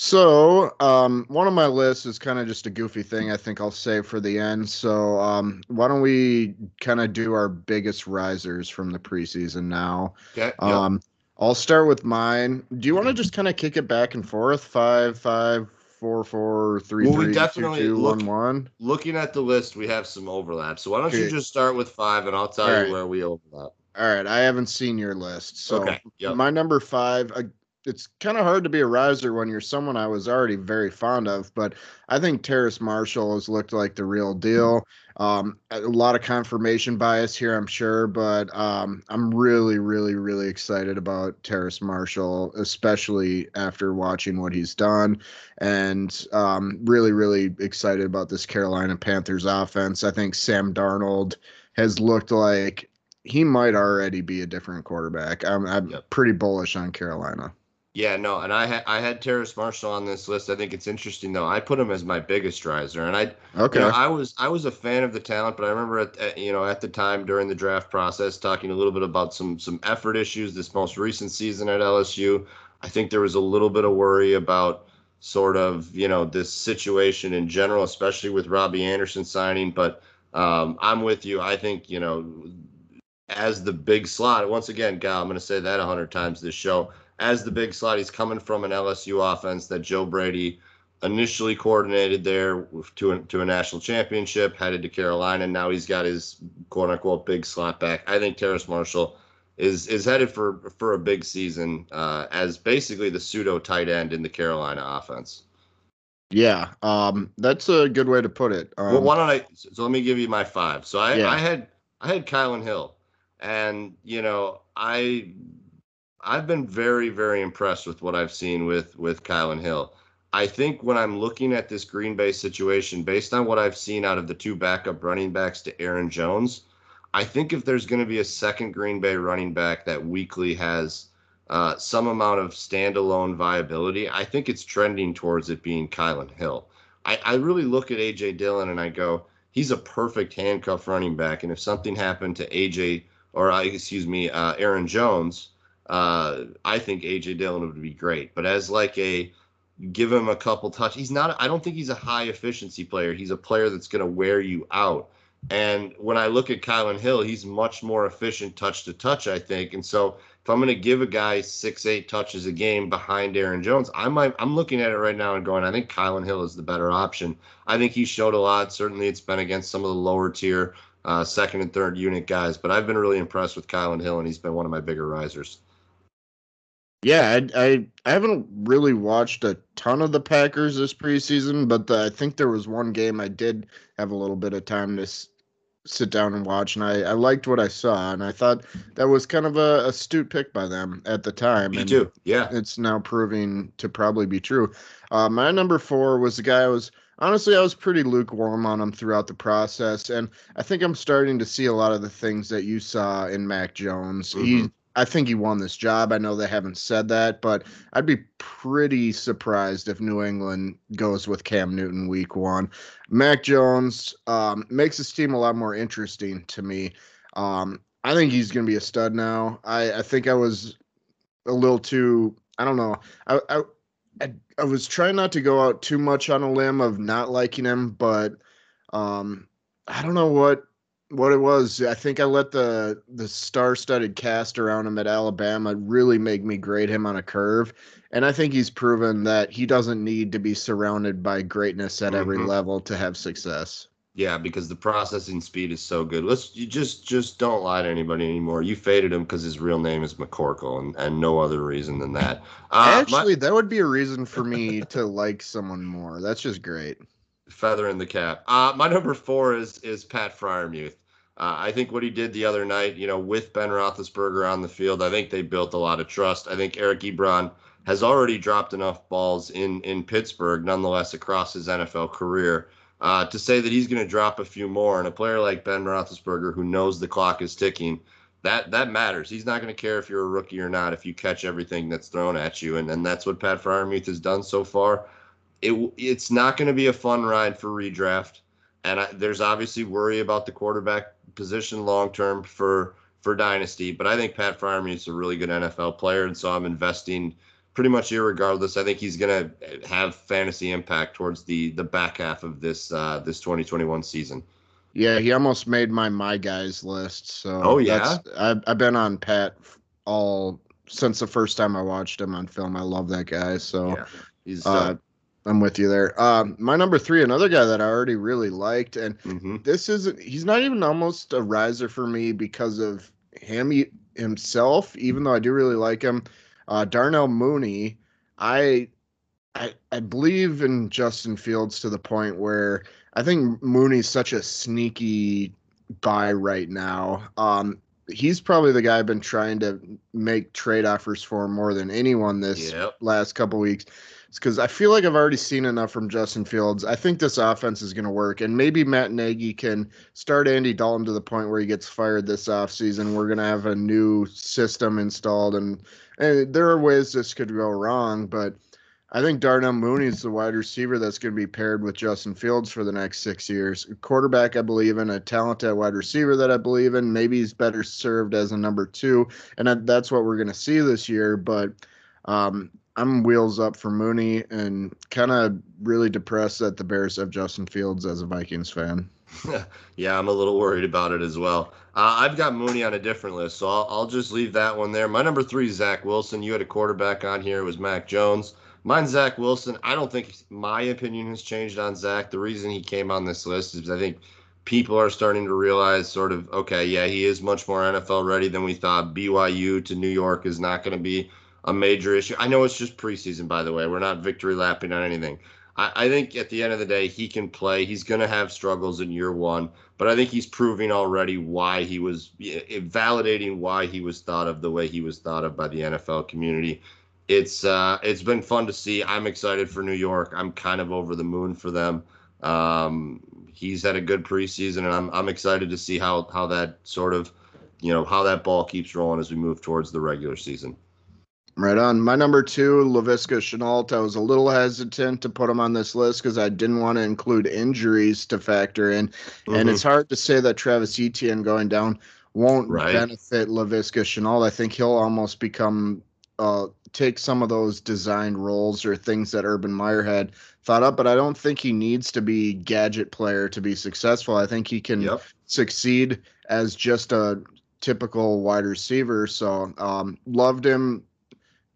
B: so um, one of my lists is kind of just a goofy thing. I think I'll save for the end. So um, why don't we kind of do our biggest risers from the preseason now?
C: Okay.
B: Um, I'll start with mine. Do you want to just kind of kick it back and forth? Five, five, four, four, three, well, three, we definitely two, two, look, one, one.
C: Looking at the list, we have some overlap. So why don't okay. you just start with five, and I'll tell All you right. where we overlap.
B: All right, I haven't seen your list. So okay. yep. my number five, uh, it's kind of hard to be a riser when you're someone I was already very fond of, but I think Terrace Marshall has looked like the real deal. Um, a lot of confirmation bias here, I'm sure, but um, I'm really, really, really excited about Terrace Marshall, especially after watching what he's done, and um, really, really excited about this Carolina Panthers offense. I think Sam Darnold has looked like he might already be a different quarterback. I'm, I'm yep. pretty bullish on Carolina.
C: Yeah, no, and I had I had Terrace Marshall on this list. I think it's interesting though. I put him as my biggest riser, and I okay. You know, I was I was a fan of the talent, but I remember at, at, you know at the time during the draft process talking a little bit about some some effort issues this most recent season at LSU. I think there was a little bit of worry about sort of you know this situation in general, especially with Robbie Anderson signing. But um, I'm with you. I think you know as the big slot. Once again, Gal, I'm going to say that a hundred times this show. As the big slot, he's coming from an LSU offense that Joe Brady initially coordinated there to a, to a national championship, headed to Carolina. Now he's got his quote unquote big slot back. I think Terrace Marshall is is headed for for a big season uh, as basically the pseudo tight end in the Carolina offense.
B: Yeah, um, that's a good way to put it. Um,
C: well, why don't I? So let me give you my five. So I, yeah. I had I had Kylin Hill, and you know I I've been very very impressed with what I've seen with with Kylin Hill. I think when I'm looking at this Green Bay situation, based on what I've seen out of the two backup running backs to Aaron Jones, I think if there's going to be a second Green Bay running back that weekly has uh, some amount of standalone viability, I think it's trending towards it being Kylin Hill. I, I really look at AJ Dillon and I go, he's a perfect handcuff running back. And if something happened to AJ or uh, excuse me, uh, Aaron Jones, uh, I think AJ Dillon would be great. But as like a give him a couple touch. He's not. I don't think he's a high efficiency player. He's a player that's going to wear you out. And when I look at Kylin Hill, he's much more efficient touch to touch, I think. And so if I'm going to give a guy six, eight touches a game behind Aaron Jones, I might. I'm looking at it right now and going, I think Kylin Hill is the better option. I think he showed a lot. Certainly, it's been against some of the lower tier, uh, second and third unit guys. But I've been really impressed with Kylin Hill, and he's been one of my bigger risers.
B: Yeah, I, I, I haven't really watched a ton of the Packers this preseason, but the, I think there was one game I did have a little bit of time to s- sit down and watch, and I, I liked what I saw, and I thought that was kind of a astute pick by them at the time.
C: Me
B: and
C: too. Yeah,
B: it's now proving to probably be true. Uh, my number four was the guy I was honestly I was pretty lukewarm on him throughout the process, and I think I'm starting to see a lot of the things that you saw in Mac Jones. Mm-hmm. He I think he won this job. I know they haven't said that, but I'd be pretty surprised if New England goes with Cam Newton week one. Mac Jones um, makes his team a lot more interesting to me. Um, I think he's going to be a stud now. I, I think I was a little too, I don't know. I, I, I, I was trying not to go out too much on a limb of not liking him, but um, I don't know what what it was. I think I let the the star-studded cast around him at Alabama really make me grade him on a curve, and I think he's proven that he doesn't need to be surrounded by greatness at mm-hmm. every level to have success.
C: Yeah, because the processing speed is so good. Let's you just just don't lie to anybody anymore. You faded him because his real name is McCorkle, and, and no other reason than that.
B: Uh, Actually, my, that would be a reason for me to like someone more. That's just great
C: feather in the cap. Uh, my number four is is Pat Freiermuth. Uh, I think what he did the other night, you know, with Ben Roethlisberger on the field, I think they built a lot of trust. I think Eric Ebron has already dropped enough balls in in Pittsburgh, nonetheless, across his NFL career, uh, to say that he's going to drop a few more. And a player like Ben Roethlisberger, who knows the clock is ticking, that that matters. He's not going to care if you're a rookie or not if you catch everything that's thrown at you, and and that's what Pat Freiermuth has done so far it it's not going to be a fun ride for redraft, and I, there's obviously worry about the quarterback position long term for for dynasty. But I think Pat Freiermuth is a really good NFL player, and so I'm investing pretty much irregardless. I think he's going to have fantasy impact towards the the back half of this uh, this 2021 season.
B: Yeah, he almost made my my guys list. So
C: oh yeah,
B: I've I've been on Pat all since the first time I watched him on film. I love that guy. So yeah, he's uh, uh, I'm with you there. Um, my number three, another guy that I already really liked, and mm-hmm. this isn't. He's not even almost a riser for me because of him himself. Even though I do really like him, uh, Darnell Mooney. I, I, I believe in Justin Fields to the point where I think Mooney's such a sneaky buy right now. Um, he's probably the guy I've been trying to make trade offers for more than anyone this yep. last couple weeks because I feel like I've already seen enough from Justin Fields. I think this offense is going to work, and maybe Matt Nagy can start Andy Dalton to the point where he gets fired this offseason. We're going to have a new system installed, and, and there are ways this could go wrong, but I think Darnell Mooney is the wide receiver that's going to be paired with Justin Fields for the next six years. A quarterback, I believe in, a talented wide receiver that I believe in. Maybe he's better served as a number two, and that's what we're going to see this year, but. Um, I'm wheels up for Mooney and kind of really depressed that the Bears have Justin Fields as a Vikings fan.
C: yeah, I'm a little worried about it as well. Uh, I've got Mooney on a different list, so I'll, I'll, just leave that one there. My number three, is Zach Wilson. You had a quarterback on here. It was Mac Jones. Mine's Zach Wilson. I don't think my opinion has changed on Zach. The reason he came on this list is I think people are starting to realize sort of okay, yeah, he is much more NFL ready than we thought. BYU to New York is not going to be a major issue. I know it's just preseason, by the way. We're not victory lapping on anything. I, I think at the end of the day, he can play. He's going to have struggles in year one, but I think he's proving already why he was validating why he was thought of the way he was thought of by the NFL community. It's uh, it's been fun to see. I'm excited for New York. I'm kind of over the moon for them. Um, he's had a good preseason, and I'm I'm excited to see how how that sort of, you know, how that ball keeps rolling as we move towards the regular season.
B: Right on. My number two, Laviska Shenault. I was a little hesitant to put him on this list because I didn't want to include injuries to factor in. Mm-hmm. And it's hard to say that Travis Etienne going down won't right. benefit Laviska Shenault. I think he'll almost become uh, take some of those designed roles or things that Urban Meyer had thought up, but I don't think he needs to be gadget player to be successful. I think he can yep. succeed as just a typical wide receiver. So um, loved him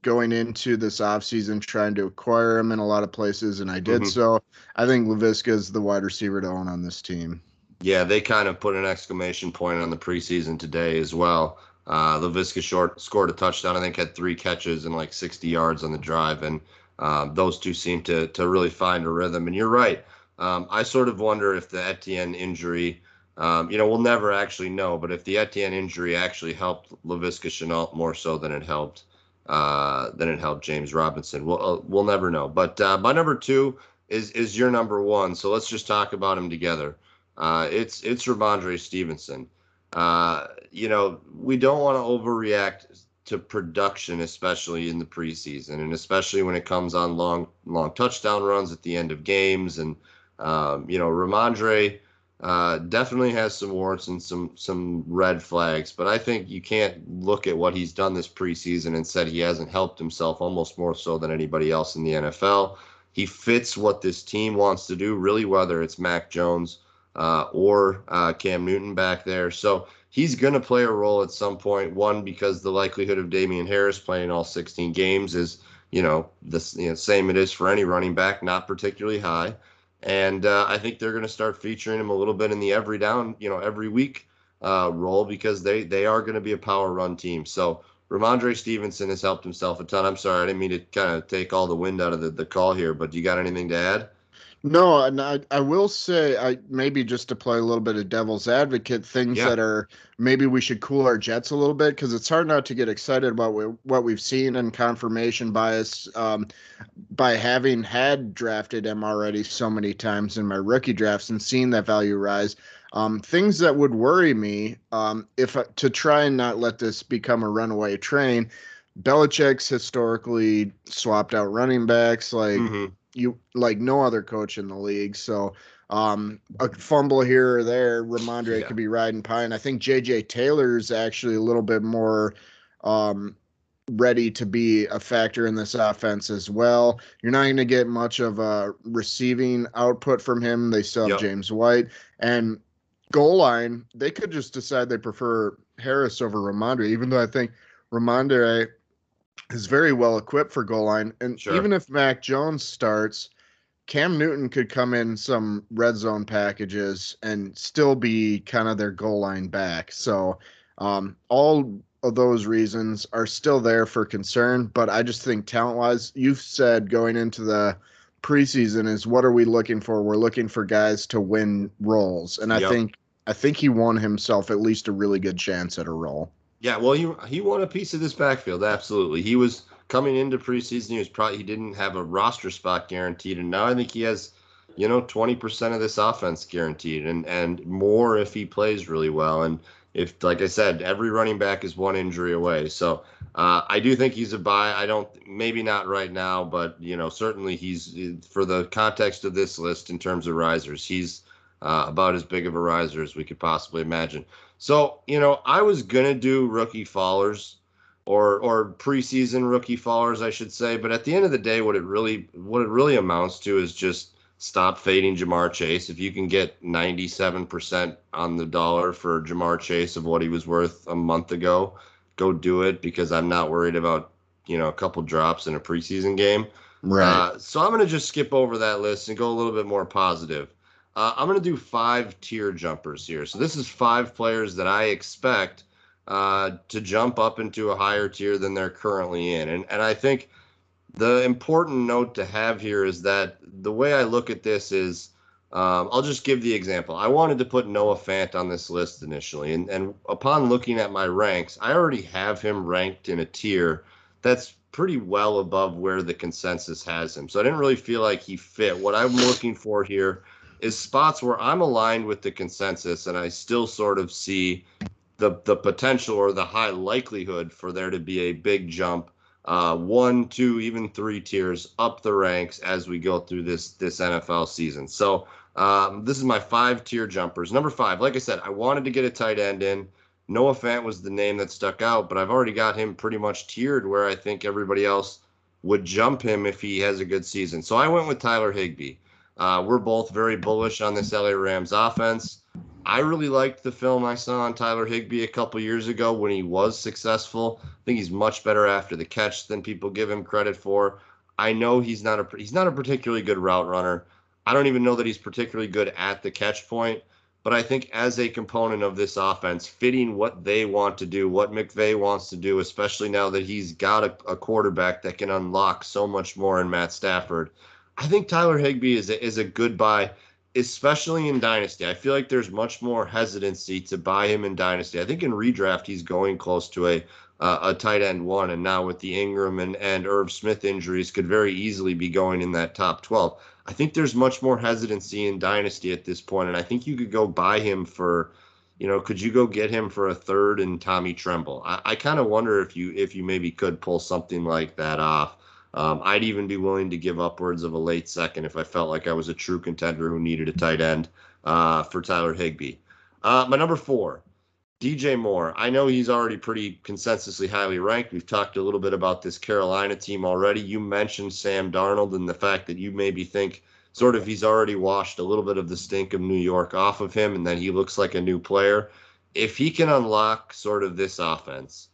B: going into this offseason trying to acquire him in a lot of places, and I did mm-hmm. so. I think Laviska is the wide receiver to own on this team.
C: Yeah, they kind of put an exclamation point on the preseason today as well. Uh, Laviska Shenault scored a touchdown. I think had three catches and like 60 yards on the drive, and um, those two seem to to really find a rhythm. And you're right. Um, I sort of wonder if the Etienne injury, um, you know, we'll never actually know, but if the Etienne injury actually helped Laviska Shenault more so than it helped uh, than it helped James Robinson, we'll uh, we'll never know. But uh, my number two is is your number one. So let's just talk about him together. Uh, it's it's Rhamondre Stevenson. Uh, you know, we don't want to overreact to production, especially in the preseason, and especially when it comes on long, long touchdown runs at the end of games. And um, you know, Rhamondre uh, definitely has some warts and some some red flags, but I think you can't look at what he's done this preseason and said he hasn't helped himself almost more so than anybody else in the NFL. He fits what this team wants to do really, whether it's Mac Jones uh, or uh, Cam Newton back there. So he's going to play a role at some point. One, because the likelihood of Damien Harris playing all 16 games is, you know, the you know, same it is for any running back, not particularly high. And uh, I think they're going to start featuring him a little bit in the every down, you know, every week uh, role because they they are going to be a power run team. So Rhamondre Stevenson has helped himself a ton. I'm sorry, I didn't mean to kind of take all the wind out of the, the call here, but you got anything to add?
B: No, and I, I will say I maybe just to play a little bit of devil's advocate, things yeah. that are maybe we should cool our jets a little bit because it's hard not to get excited about what we've seen and confirmation bias um, by having had drafted him already so many times in my rookie drafts and seeing that value rise. Um, things that would worry me um, if to try and not let this become a runaway train. Belichick's historically swapped out running backs like. Mm-hmm you like no other coach in the league. So um, a fumble here or there, Rhamondre yeah. could be riding pine. I think JJ Taylor's actually a little bit more um, ready to be a factor in this offense as well. You're not going to get much of a receiving output from him. They still have yep. James White and goal line. They could just decide they prefer Harris over Rhamondre, even though I think Rhamondre is very well equipped for goal line. And sure. even if Mac Jones starts, Cam Newton could come in some red zone packages and still be kind of their goal line back. So um, all of those reasons are still there for concern. But I just think talent wise, you've said going into the preseason is what are we looking for? We're looking for guys to win roles. And I yep. think I think he won himself at least a really good chance at a role.
C: Yeah, well, he he won a piece of this backfield. Absolutely, he was coming into preseason. He was probably he didn't have a roster spot guaranteed, and now I think he has, you know, twenty percent of this offense guaranteed, and and more if he plays really well. And if, like I said, every running back is one injury away. So uh, I do think he's a buy. I don't, maybe not right now, but you know, certainly he's for the context of this list in terms of risers, he's uh, about as big of a riser as we could possibly imagine. So, you know, I was gonna do rookie fallers or or preseason rookie fallers, I should say. But at the end of the day, what it really what it really amounts to is just stop fading Ja'Marr Chase. If you can get 97% on the dollar for Ja'Marr Chase of what he was worth a month ago, go do it because I'm not worried about, you know, a couple drops in a preseason game.
B: Right.
C: Uh, so I'm going to just skip over that list and go a little bit more positive. Uh, I'm going to do five tier jumpers here. So this is five players that I expect uh, to jump up into a higher tier than they're currently in. And, and I think the important note to have here is that the way I look at this is um, I'll just give the example. I wanted to put Noah Fant on this list initially, and, and upon looking at my ranks, I already have him ranked in a tier that's pretty well above where the consensus has him. So I didn't really feel like he fit. What I'm looking for here is spots where I'm aligned with the consensus, and I still sort of see the the potential or the high likelihood for there to be a big jump uh, one, two, even three tiers up the ranks as we go through this this NFL season. So um, this is my five tier jumpers. Number five, like I said, I wanted to get a tight end in. Noah Fant was the name that stuck out, but I've already got him pretty much tiered where I think everybody else would jump him if he has a good season. So I went with Tyler Higbee. Uh, we're both very bullish on this LA Rams offense. I really liked the film I saw on Tyler Higbee a couple years ago when he was successful. I think he's much better after the catch than people give him credit for. I know he's not a he's not a particularly good route runner. I don't even know that he's particularly good at the catch point, but I think as a component of this offense, fitting what they want to do, what McVay wants to do, especially now that he's got a, a quarterback that can unlock so much more in Matt Stafford. I think Tyler Higbee is a, is a good buy, especially in Dynasty. I feel like there's much more hesitancy to buy him in Dynasty. I think in redraft he's going close to a uh, a tight end one, and now with the Engram and, and Irv Smith injuries, could very easily be going in that top 12. I think there's much more hesitancy in Dynasty at this point, and I think you could go buy him for, you know, could you go get him for a third and Tommy Tremble? I, I kind of wonder if you if you maybe could pull something like that off. Um, I'd even be willing to give upwards of a late second if I felt like I was a true contender who needed a tight end uh, for Tyler Higbee. Uh, my number four, DJ Moore, I know he's already pretty consensusly highly ranked. We've talked a little bit about this Carolina team already. You mentioned Sam Darnold and the fact that you maybe think sort of he's already washed a little bit of the stink of New York off of him and that he looks like a new player. If he can unlock sort of this offense,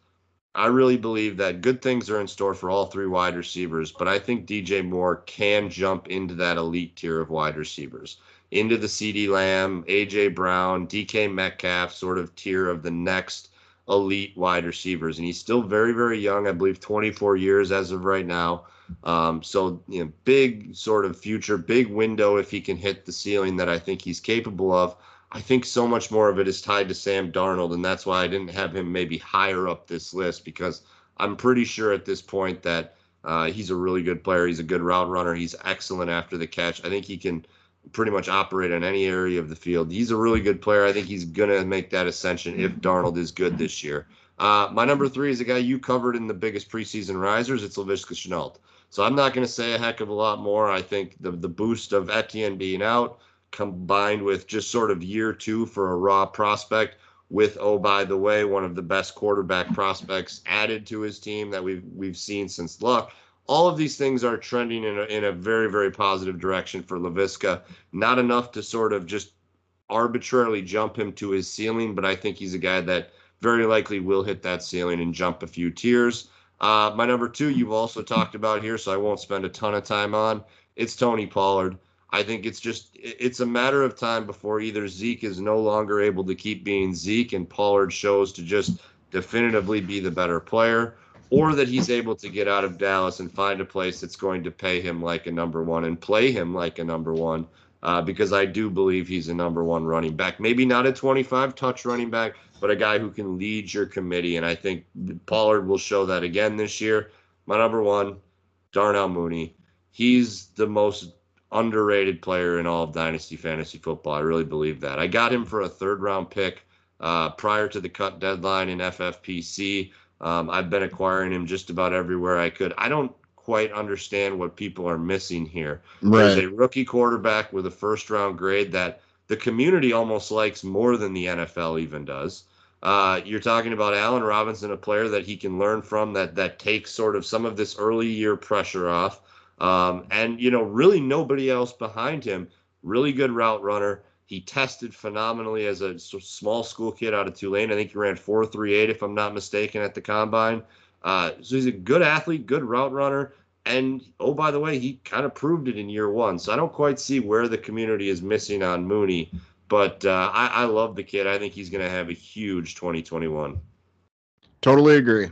C: I really believe that good things are in store for all three wide receivers, but I think DJ Moore can jump into that elite tier of wide receivers into the CeeDee Lamb, AJ Brown, DK Metcalf sort of tier of the next elite wide receivers. And he's still very, very young. I believe 24 years as of right now. Um, so, you know, big sort of future, big window if he can hit the ceiling that I think he's capable of. I think so much more of it is tied to Sam Darnold, and that's why I didn't have him maybe higher up this list because I'm pretty sure at this point that uh, he's a really good player. He's a good route runner. He's excellent after the catch. I think he can pretty much operate in any area of the field. He's a really good player. I think he's going to make that ascension if Darnold is good this year. Uh, my number three is a guy you covered in the biggest preseason risers. It's Laviska Shenault. So I'm not going to say a heck of a lot more. I think the the boost of Etienne being out, combined with just sort of year two for a raw prospect, with oh by the way, one of the best quarterback prospects added to his team that we've we've seen since Luck all of these things are trending in a, in a very, very positive direction for Laviska. Not enough to sort of just arbitrarily jump him to his ceiling, but I think he's a guy that very likely will hit that ceiling and jump a few tiers. Uh, my number two, you've also talked about here, so I won't spend a ton of time on. It's Tony Pollard. I think it's just it's a matter of time before either Zeke is no longer able to keep being Zeke and Pollard shows to just definitively be the better player, or that he's able to get out of Dallas and find a place that's going to pay him like a number one and play him like a number one. Uh, because I do believe he's a number one running back. Maybe not a 25 touch running back, but a guy who can lead your committee. And I think Pollard will show that again this year. My number one, Darnell Mooney. He's the most underrated player in all of Dynasty Fantasy Football. I really believe that. I got him for a third round pick uh, prior to the cut deadline in FFPC. Um, I've been acquiring him just about everywhere I could. I don't quite understand what people are missing here. Right. There's a rookie quarterback with a first round grade that the community almost likes more than the NFL even does. Uh, you're talking about Allen Robinson, a player that he can learn from that that takes sort of some of this early year pressure off. Um, and you know, really nobody else behind him. Really good route runner. He tested phenomenally as a small school kid out of Tulane. I think he ran 4.38, if I'm not mistaken, at the combine. Uh, so he's a good athlete, good route runner, and oh, by the way, he kind of proved it in year one. So I don't quite see where the community is missing on Mooney. But uh, I, I love the kid. I think he's going to have a huge 2021.
B: Totally agree.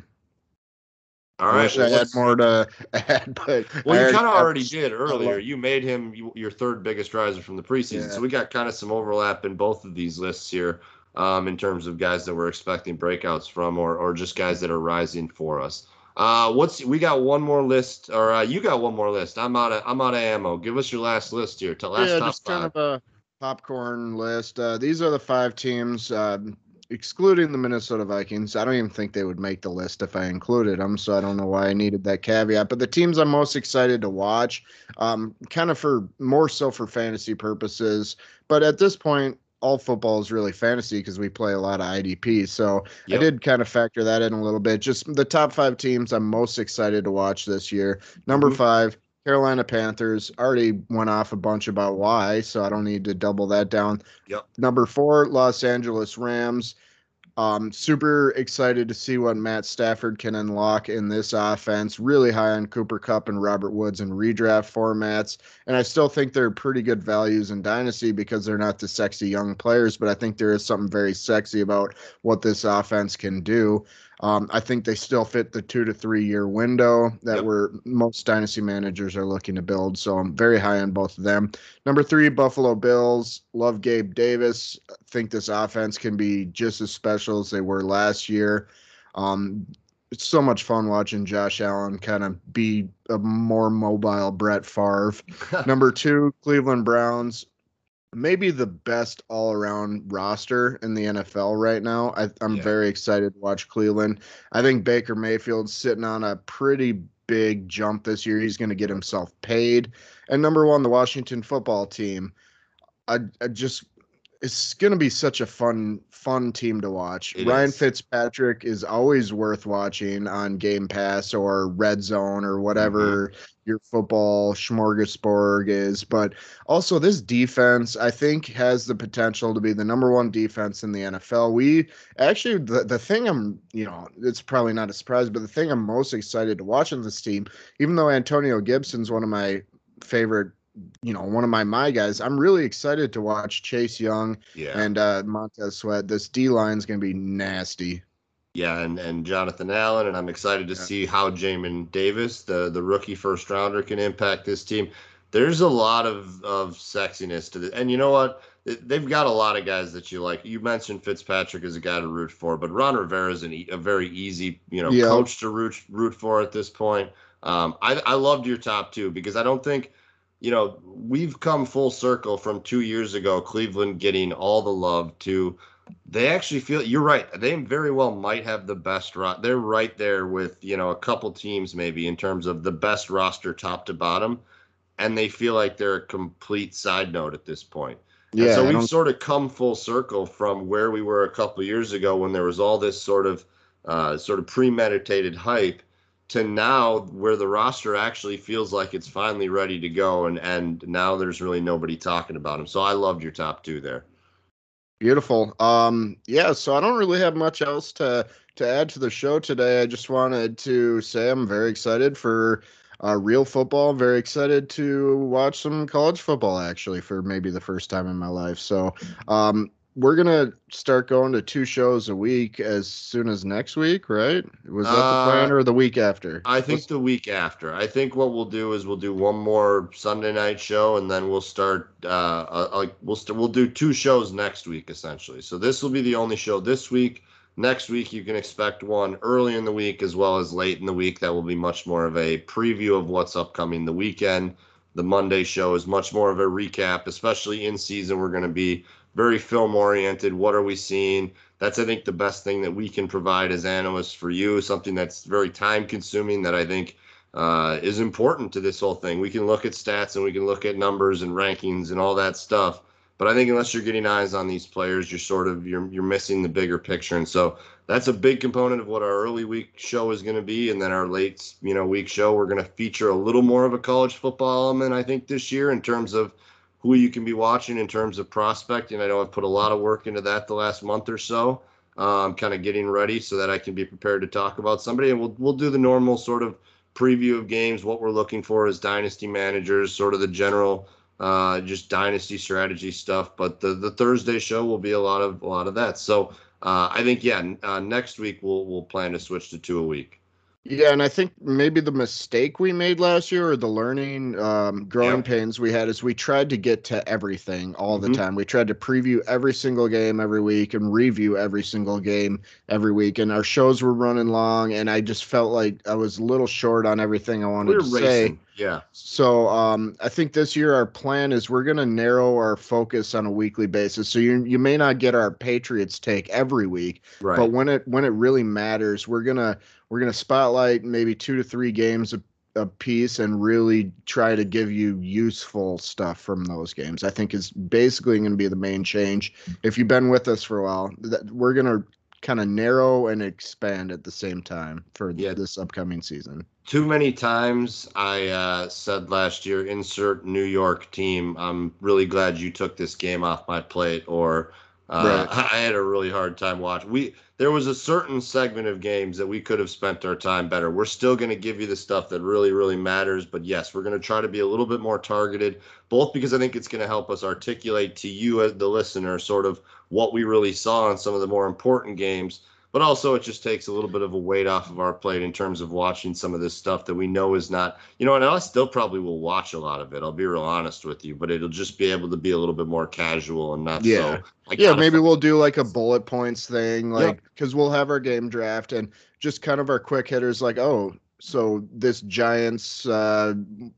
C: All right. I
B: wish well, I had more to add, but
C: well, you kind of already did earlier. You made him your third biggest riser from the preseason, yeah. so we got kind of some overlap in both of these lists here, um, in terms of guys that we're expecting breakouts from, or or just guys that are rising for us. Uh, what's we got one more list, or uh, you got one more list? I'm out of I'm out of ammo. Give us your last list here. To last
B: yeah,
C: top
B: just five. kind of a popcorn list. Uh, these are the five teams, uh, excluding the Minnesota Vikings. I don't even think they would make the list if I included them, so I don't know why I needed that caveat. But the teams I'm most excited to watch, um, kind of for more so for fantasy purposes. But at this point, all football is really fantasy because we play a lot of IDP. So yep. I did kind of factor that in a little bit. Just the top five teams I'm most excited to watch this year. Number mm-hmm. five, Carolina Panthers already went off a bunch about why, so I don't need to double that down.
C: Yep.
B: Number four, Los Angeles Rams. Um, super excited to see what Matt Stafford can unlock in this offense. Really high on Cooper Kupp and Robert Woods in redraft formats. And I still think they're pretty good values in Dynasty because they're not the sexy young players, but I think there is something very sexy about what this offense can do. Um, I think they still fit the two to three year window that yep. we're most dynasty managers are looking to build. So I'm very high on both of them. Number three, Buffalo Bills. Love Gabe Davis. think this offense can be just as special as they were last year. Um, it's so much fun watching Josh Allen kind of be a more mobile Brett Favre. Number two, Cleveland Browns maybe the best all around roster in the NFL right now. I, am yeah. very excited to watch Cleveland. I think Baker Mayfield's sitting on a pretty big jump this year. He's going to get himself paid. And number one, the Washington football team. I, I just it's going to be such a fun fun team to watch. It Ryan is. Fitzpatrick is always worth watching on Game Pass or Red Zone or whatever mm-hmm. Your football smorgasbord is. But also, this defense, I think, has the potential to be the number one defense in the NFL. We actually, the, the thing I'm, you know, it's probably not a surprise, but the thing I'm most excited to watch in this team, even though Antonio Gibson's one of my favorite you know, one of my my guys. I'm really excited to watch Chase Young yeah. and uh, Montez Sweat. This D line is going to be nasty.
C: Yeah, and, and Jonathan Allen, and I'm excited to yeah. see how Jamin Davis, the the rookie first rounder, can impact this team. There's a lot of of sexiness to this, and you know what? They've got a lot of guys that you like. You mentioned Fitzpatrick as a guy to root for, but Ron Rivera is an, a very easy, you know, yeah. coach to root root for at this point. Um, I I loved your top two because I don't think you know, we've come full circle from two years ago, Cleveland getting all the love to they actually feel you're right. They very well might have the best ro- They're right there with, you know, a couple teams maybe in terms of the best roster top to bottom. And they feel like they're a complete side note at this point. Yeah. And so we've sort of come full circle from where we were a couple years ago when there was all this sort of uh, sort of premeditated hype to now where the roster actually feels like it's finally ready to go and and now there's really nobody talking about him. So I loved your top 2 there.
B: Beautiful. Um yeah, so I don't really have much else to to add to the show today. I just wanted to say I'm very excited for uh, real football. I'm very excited to watch some college football actually for maybe the first time in my life. So, um, we're gonna start going to two shows a week as soon as next week, right? Was that uh, the plan, or the week after?
C: I think What's... the week after. I think what we'll do is we'll do one more Sunday night show, and then we'll start. Uh, like we'll st- we'll do two shows next week, essentially. So this will be the only show this week. Next week, you can expect one early in the week as well as late in the week. That will be much more of a preview of what's upcoming the weekend. The Monday show is much more of a recap, especially in season. We're going to be very film oriented. What are we seeing? That's, I think, the best thing that we can provide as analysts for you, something that's very time consuming that I think uh, is important to this whole thing. We can look at stats and we can look at numbers and rankings and all that stuff. But I think unless you're getting eyes on these players, you're sort of you're you're missing the bigger picture. And so that's a big component of what our early week show is going to be, and then our late you know week show. We're going to feature a little more of a college football element, I think, this year in terms of who you can be watching in terms of prospecting. I know I've put a lot of work into that the last month or so. Um, kind of getting ready so that I can be prepared to talk about somebody, and we'll we'll do the normal sort of preview of games, what we're looking for as dynasty managers, sort of the general uh, just dynasty strategy stuff. But the the Thursday show will be a lot of a lot of that. So uh, I think yeah, uh, next week we'll we'll plan to switch to two a week.
B: Yeah, and I think maybe the mistake we made last year or the learning um, growing yep. pains we had is we tried to get to everything all the mm-hmm. time. We tried to preview every single game every week and review every single game every week. And our shows were running long, and I just felt like I was a little short on everything I wanted we to racing. say.
C: Yeah.
B: So um, I think this year our plan is we're going to narrow our focus on a weekly basis. So you you may not get our Patriots take every week, right. but when it when it really matters, we're gonna we're gonna spotlight maybe two to three games a, a piece and really try to give you useful stuff from those games. I think is basically going to be the main change. If you've been with us for a while, that we're gonna kind of narrow and expand at the same time for yeah. this upcoming season.
C: Too many times I uh, said last year, insert New York team. I'm really glad you took this game off my plate, or uh, right. I had a really hard time watching. We there was a certain segment of games that we could have spent our time better. We're still going to give you the stuff that really, really matters, but yes, we're going to try to be a little bit more targeted, both because I think it's going to help us articulate to you as the listener sort of what we really saw in some of the more important games but also it just takes a little bit of a weight off of our plate in terms of watching some of this stuff that we know is not you know and i still probably will watch a lot of it i'll be real honest with you but it'll just be able to be a little bit more casual and not
B: yeah.
C: so
B: like, yeah maybe we'll do like a bullet points thing like because we'll have our game draft and just kind of our quick hitters like oh so this giants uh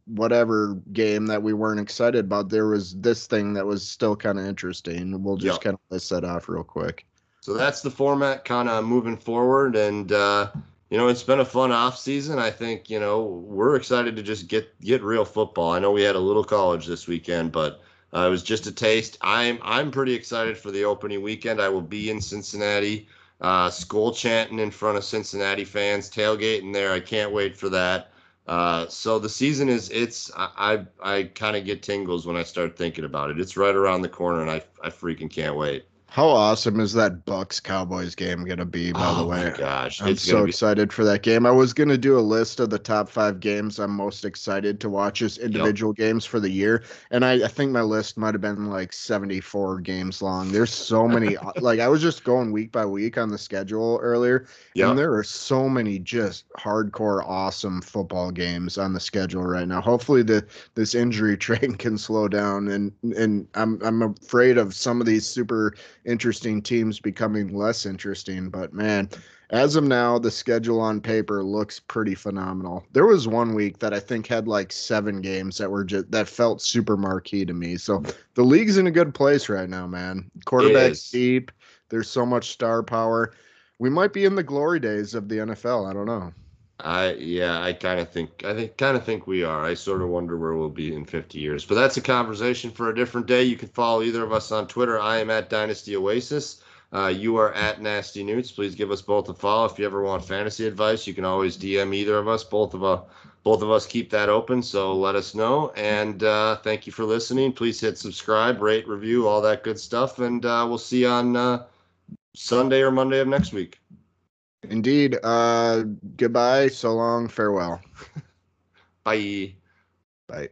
B: whatever game that we weren't excited about there was this thing that was still kind of interesting we'll just kind of list that off real quick
C: so that's the format kind of moving forward. And, uh, you know, it's been a fun off season. I think, you know, we're excited to just get, get real football. I know we had a little college this weekend, but uh, it was just a taste. I'm, I'm pretty excited for the opening weekend. I will be in Cincinnati, uh, Skol chanting in front of Cincinnati fans, tailgating there. I can't wait for that. Uh, so the season is it's I I, I kind of get tingles when I start thinking about it. It's right around the corner, and I I freaking can't wait.
B: How awesome is that Bucks Cowboys game going to be? By
C: oh
B: the way,
C: gosh,
B: I'm so be... excited for that game. I was going to do a list of the top five games I'm most excited to watch as individual yep. games for the year, and I, I think my list might have been like 74 games long. There's so many. Uh, like I was just going week by week on the schedule earlier, yep. and there are so many just hardcore, awesome football games on the schedule right now. Hopefully, the this injury train can slow down, and and I'm I'm afraid of some of these super interesting teams becoming less interesting. But man, as of now, the schedule on paper looks pretty phenomenal. There was one week that I think had like seven games that were just that felt super marquee to me. So the league's in a good place right now, man. Quarterbacks deep. There's so much star power. We might be in the glory days of the NFL. I don't know.
C: I yeah, I kind of think I think kind of think we are. I sort of wonder where we'll be in 50 years. But that's a conversation for a different day. You can follow either of us on Twitter. I am at Dynasty Oasis. Uh, you are at Nasty Newts. Please give us both a follow. If you ever want fantasy advice, you can always DM either of us. Both of us, uh, both of us keep that open. So let us know. And uh, thank you for listening. Please hit subscribe, rate, review, all that good stuff. And uh, we'll see you on uh, Sunday or Monday of next week.
B: Indeed. Uh, goodbye. So long. Farewell.
C: Bye.
B: Bye.